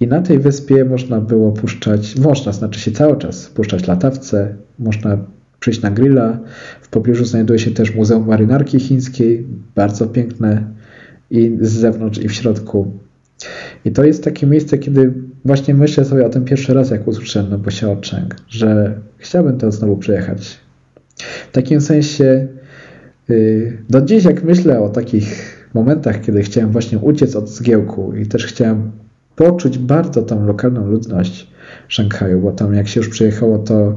I na tej wyspie można było puszczać, można, znaczy się cały czas puszczać latawce, można przyjść na grilla. W pobliżu znajduje się też Muzeum Marynarki Chińskiej, bardzo piękne i z zewnątrz i w środku. I to jest takie miejsce, kiedy właśnie myślę sobie o tym pierwszy raz, jak usłyszałem na Bosiao Cheng, że chciałbym to znowu przejechać. W takim sensie y, do dziś jak myślę o takich momentach, kiedy chciałem właśnie uciec od zgiełku i też chciałem poczuć bardzo tą lokalną ludność Szanghaju, bo tam jak się już przyjechało, to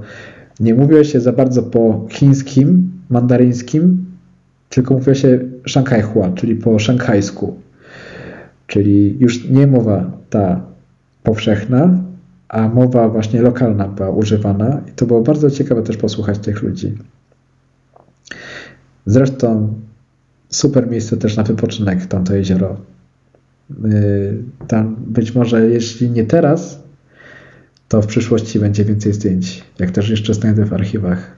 nie mówiło się za bardzo po chińskim, mandaryńskim, tylko mówiło się Hua, czyli po szanghajsku. Czyli już nie mowa ta powszechna, a mowa właśnie lokalna była używana i to było bardzo ciekawe też posłuchać tych ludzi. Zresztą super miejsce też na wypoczynek, tamto jezioro. Y, tam być może, jeśli nie teraz, to w przyszłości będzie więcej zdjęć, jak też jeszcze znajdę w archiwach.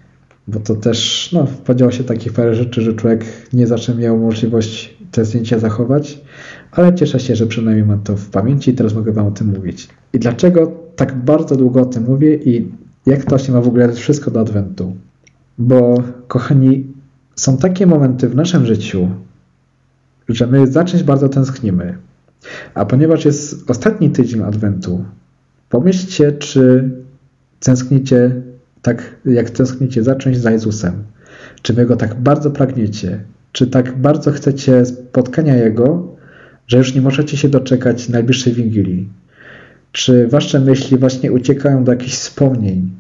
Bo to też, no, podziało się takich parę rzeczy, że człowiek nie zawsze miał możliwość te zdjęcia zachować, ale cieszę się, że przynajmniej mam to w pamięci i teraz mogę Wam o tym mówić. I dlaczego tak bardzo długo o tym mówię i jak to się ma w ogóle wszystko do Adwentu? Bo, kochani, są takie momenty w naszym życiu, że my zacząć bardzo tęsknimy. A ponieważ jest ostatni tydzień Adwentu, pomyślcie, czy tęsknicie tak, jak tęsknicie zacząć za Jezusem. Czy wy go tak bardzo pragniecie? Czy tak bardzo chcecie spotkania Jego, że już nie możecie się doczekać najbliższej Wigilii? Czy wasze myśli właśnie uciekają do jakichś wspomnień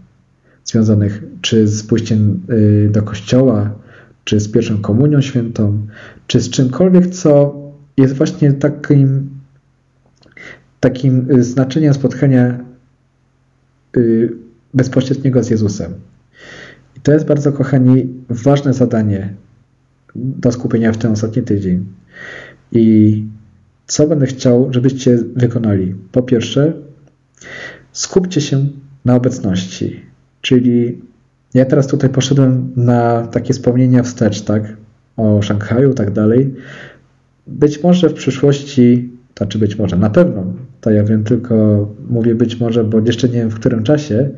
związanych czy z pójściem y, do kościoła, czy z pierwszą komunią świętą, czy z czymkolwiek, co jest właśnie takim, takim y, znaczeniem spotkania y, bezpośredniego z Jezusem. I to jest bardzo, kochani, ważne zadanie do skupienia w ten ostatni tydzień. I co będę chciał, żebyście wykonali? Po pierwsze, skupcie się na obecności, czyli ja teraz tutaj poszedłem na takie wspomnienia wstecz, tak? O Szanghaju, tak dalej. Być może w przyszłości, to czy być może, na pewno, to ja wiem tylko, mówię być może, bo jeszcze nie wiem w którym czasie,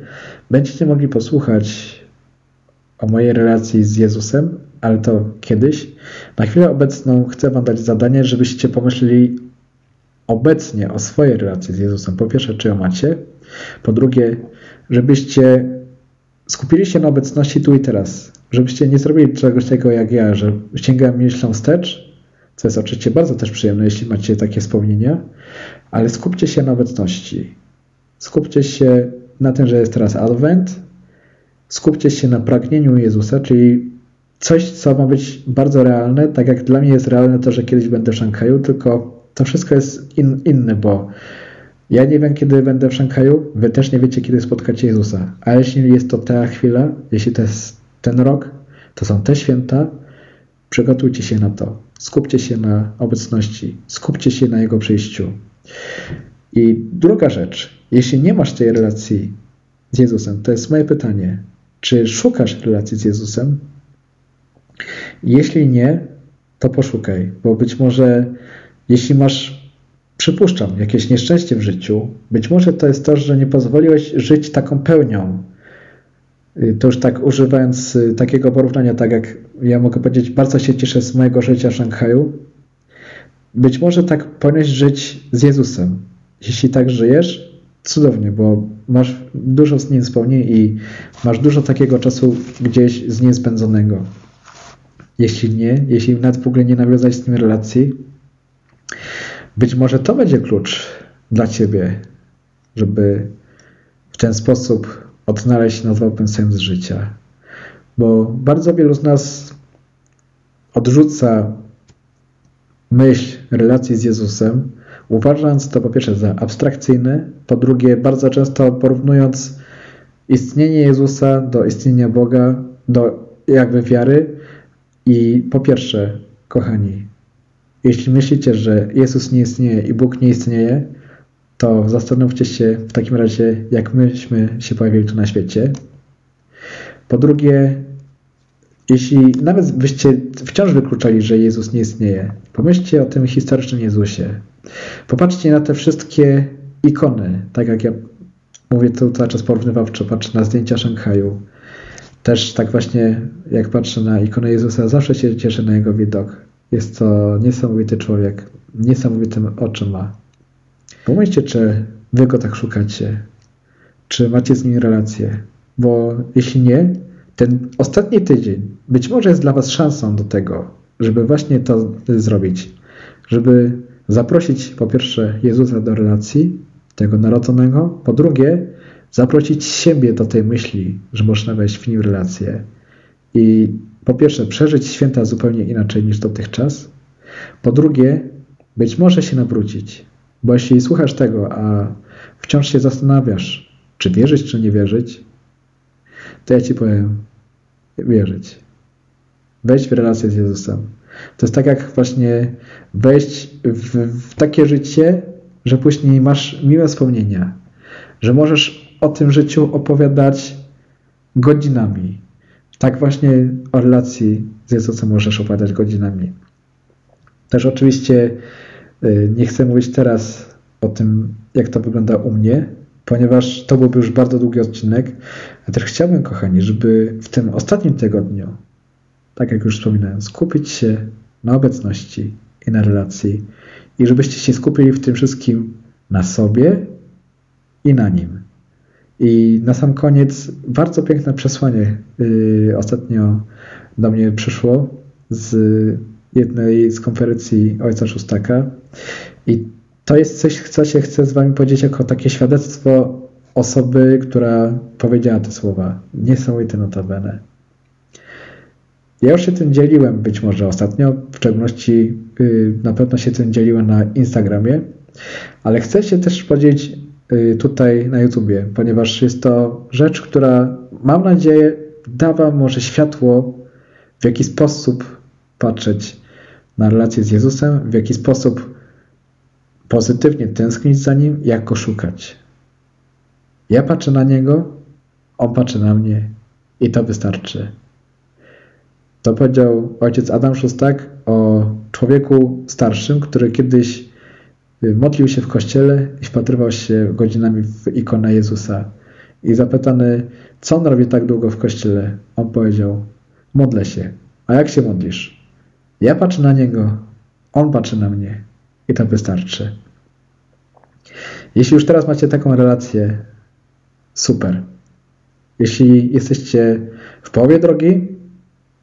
będziecie mogli posłuchać o mojej relacji z Jezusem, ale to kiedyś. Na chwilę obecną chcę Wam dać zadanie, żebyście pomyśleli obecnie o swojej relacji z Jezusem. Po pierwsze, czy ją macie? Po drugie, żebyście skupili się na obecności tu i teraz. Żebyście nie zrobili czegoś takiego jak ja, że sięgam myślą wstecz, co jest oczywiście bardzo też przyjemne, jeśli macie takie wspomnienia, ale skupcie się na obecności. Skupcie się na tym, że jest teraz Advent skupcie się na pragnieniu Jezusa, czyli coś, co ma być bardzo realne, tak jak dla mnie jest realne to, że kiedyś będę w Szanghaju, tylko to wszystko jest in, inne, bo ja nie wiem, kiedy będę w Szanghaju, wy też nie wiecie, kiedy spotkacie Jezusa. A jeśli jest to ta chwila, jeśli to jest ten rok, to są te święta, przygotujcie się na to. Skupcie się na obecności, skupcie się na Jego przyjściu. I druga rzecz, jeśli nie masz tej relacji z Jezusem, to jest moje pytanie, czy szukasz relacji z Jezusem? Jeśli nie, to poszukaj, bo być może jeśli masz, przypuszczam, jakieś nieszczęście w życiu, być może to jest to, że nie pozwoliłeś żyć taką pełnią. Y, to już tak używając y, takiego porównania, tak jak ja mogę powiedzieć, bardzo się cieszę z mojego życia w Szanghaju. Być może tak powinieneś żyć z Jezusem. Jeśli tak żyjesz, cudownie, bo masz dużo z nim wspomnień i masz dużo takiego czasu gdzieś z nim spędzonego. Jeśli nie, jeśli nawet w ogóle nie nawiązać z nim relacji, być może to będzie klucz dla ciebie, żeby w ten sposób odnaleźć nazwałbym sens życia. Bo bardzo wielu z nas odrzuca myśl relacji z Jezusem, uważając to po pierwsze za abstrakcyjne, po drugie bardzo często porównując istnienie Jezusa do istnienia Boga, do jakby wiary. I po pierwsze, kochani, jeśli myślicie, że Jezus nie istnieje i Bóg nie istnieje, to zastanówcie się w takim razie, jak myśmy się pojawili tu na świecie. Po drugie, jeśli nawet byście wciąż wykluczali, że Jezus nie istnieje, pomyślcie o tym historycznym Jezusie. Popatrzcie na te wszystkie ikony, tak jak ja mówię to cały czas porównywawczo, patrzę na zdjęcia Szanghaju. Też tak właśnie, jak patrzę na ikonę Jezusa, zawsze się cieszę na jego widok. Jest to niesamowity człowiek, niesamowitym oczy ma. Pomyślcie, czy wy go tak szukacie, czy macie z nim relację, bo jeśli nie, ten ostatni tydzień być może jest dla was szansą do tego, żeby właśnie to zrobić, żeby zaprosić po pierwsze Jezusa do relacji, tego narodzonego, po drugie zaprosić siebie do tej myśli, że można wejść w nim relację i po pierwsze przeżyć święta zupełnie inaczej niż dotychczas, po drugie być może się nawrócić, bo jeśli słuchasz tego, a wciąż się zastanawiasz, czy wierzyć, czy nie wierzyć, to ja ci powiem, wierzyć. Wejść w relację z Jezusem. To jest tak jak właśnie wejść w, w takie życie, że później masz miłe wspomnienia, że możesz o tym życiu opowiadać godzinami. Tak właśnie o relacji z Jezusem możesz opowiadać godzinami. Też oczywiście y, nie chcę mówić teraz o tym, jak to wygląda u mnie, ponieważ to byłby już bardzo długi odcinek. A też chciałbym, kochani, żeby w tym ostatnim tygodniu, tak jak już wspominałem, skupić się na obecności i na relacji i żebyście się skupili w tym wszystkim na sobie i na nim. I na sam koniec bardzo piękne przesłanie yy, ostatnio do mnie przyszło z jednej z konferencji Ojca Szóstaka i to jest coś, co się chcę z wami powiedzieć jako takie świadectwo osoby, która powiedziała te słowa. Niesamowite notabene. Ja już się tym dzieliłem być może ostatnio, w szczególności yy, na pewno się tym dzieliłem na Instagramie, ale chcę się też podzielić tutaj na YouTubie, ponieważ jest to rzecz, która mam nadzieję da wam może światło, w jaki sposób patrzeć na relację z Jezusem, w jaki sposób pozytywnie tęsknić za Nim, jak Go szukać. Ja patrzę na Niego, On patrzy na mnie i to wystarczy. To powiedział ojciec Adam Szustak o człowieku starszym, który kiedyś y, modlił się w kościele i wpatrywał się godzinami w ikonę Jezusa. I zapytany, co on robi tak długo w kościele, on powiedział, modlę się. A jak się modlisz? Ja patrzę na niego, on patrzy na mnie i to wystarczy. Jeśli już teraz macie taką relację, super. Jeśli jesteście w połowie drogi,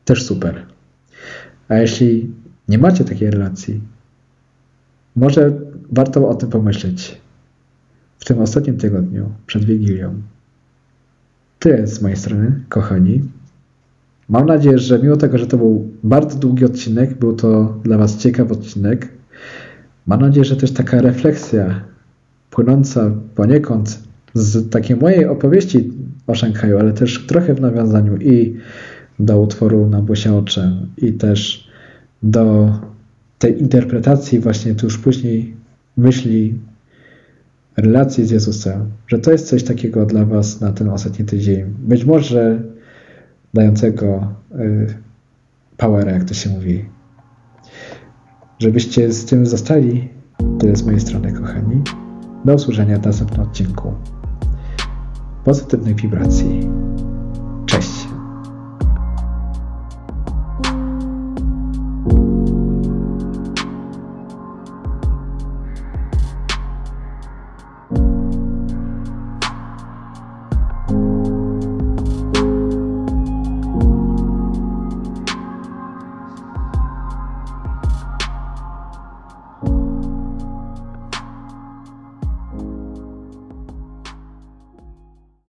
też super. A jeśli nie macie takiej relacji, może warto o tym pomyśleć w tym ostatnim tygodniu przed Wigilią. tyle z mojej strony, kochani. Mam nadzieję, że mimo tego, że to był bardzo długi odcinek, był to dla Was ciekawy odcinek. Mam nadzieję, że też taka refleksja płynąca poniekąd z takiej mojej opowieści o Szanghaju, ale też trochę w nawiązaniu i do utworu na Błysia oczem i też do tej interpretacji właśnie tuż później myśli relacji z Jezusem, że to jest coś takiego dla Was na ten ostatni tydzień. Być może dającego y, powera, jak to się mówi. Żebyście z tym zostali, tyle z mojej strony, kochani. Do usłyszenia w następnym odcinku. Pozytywnej wibracji.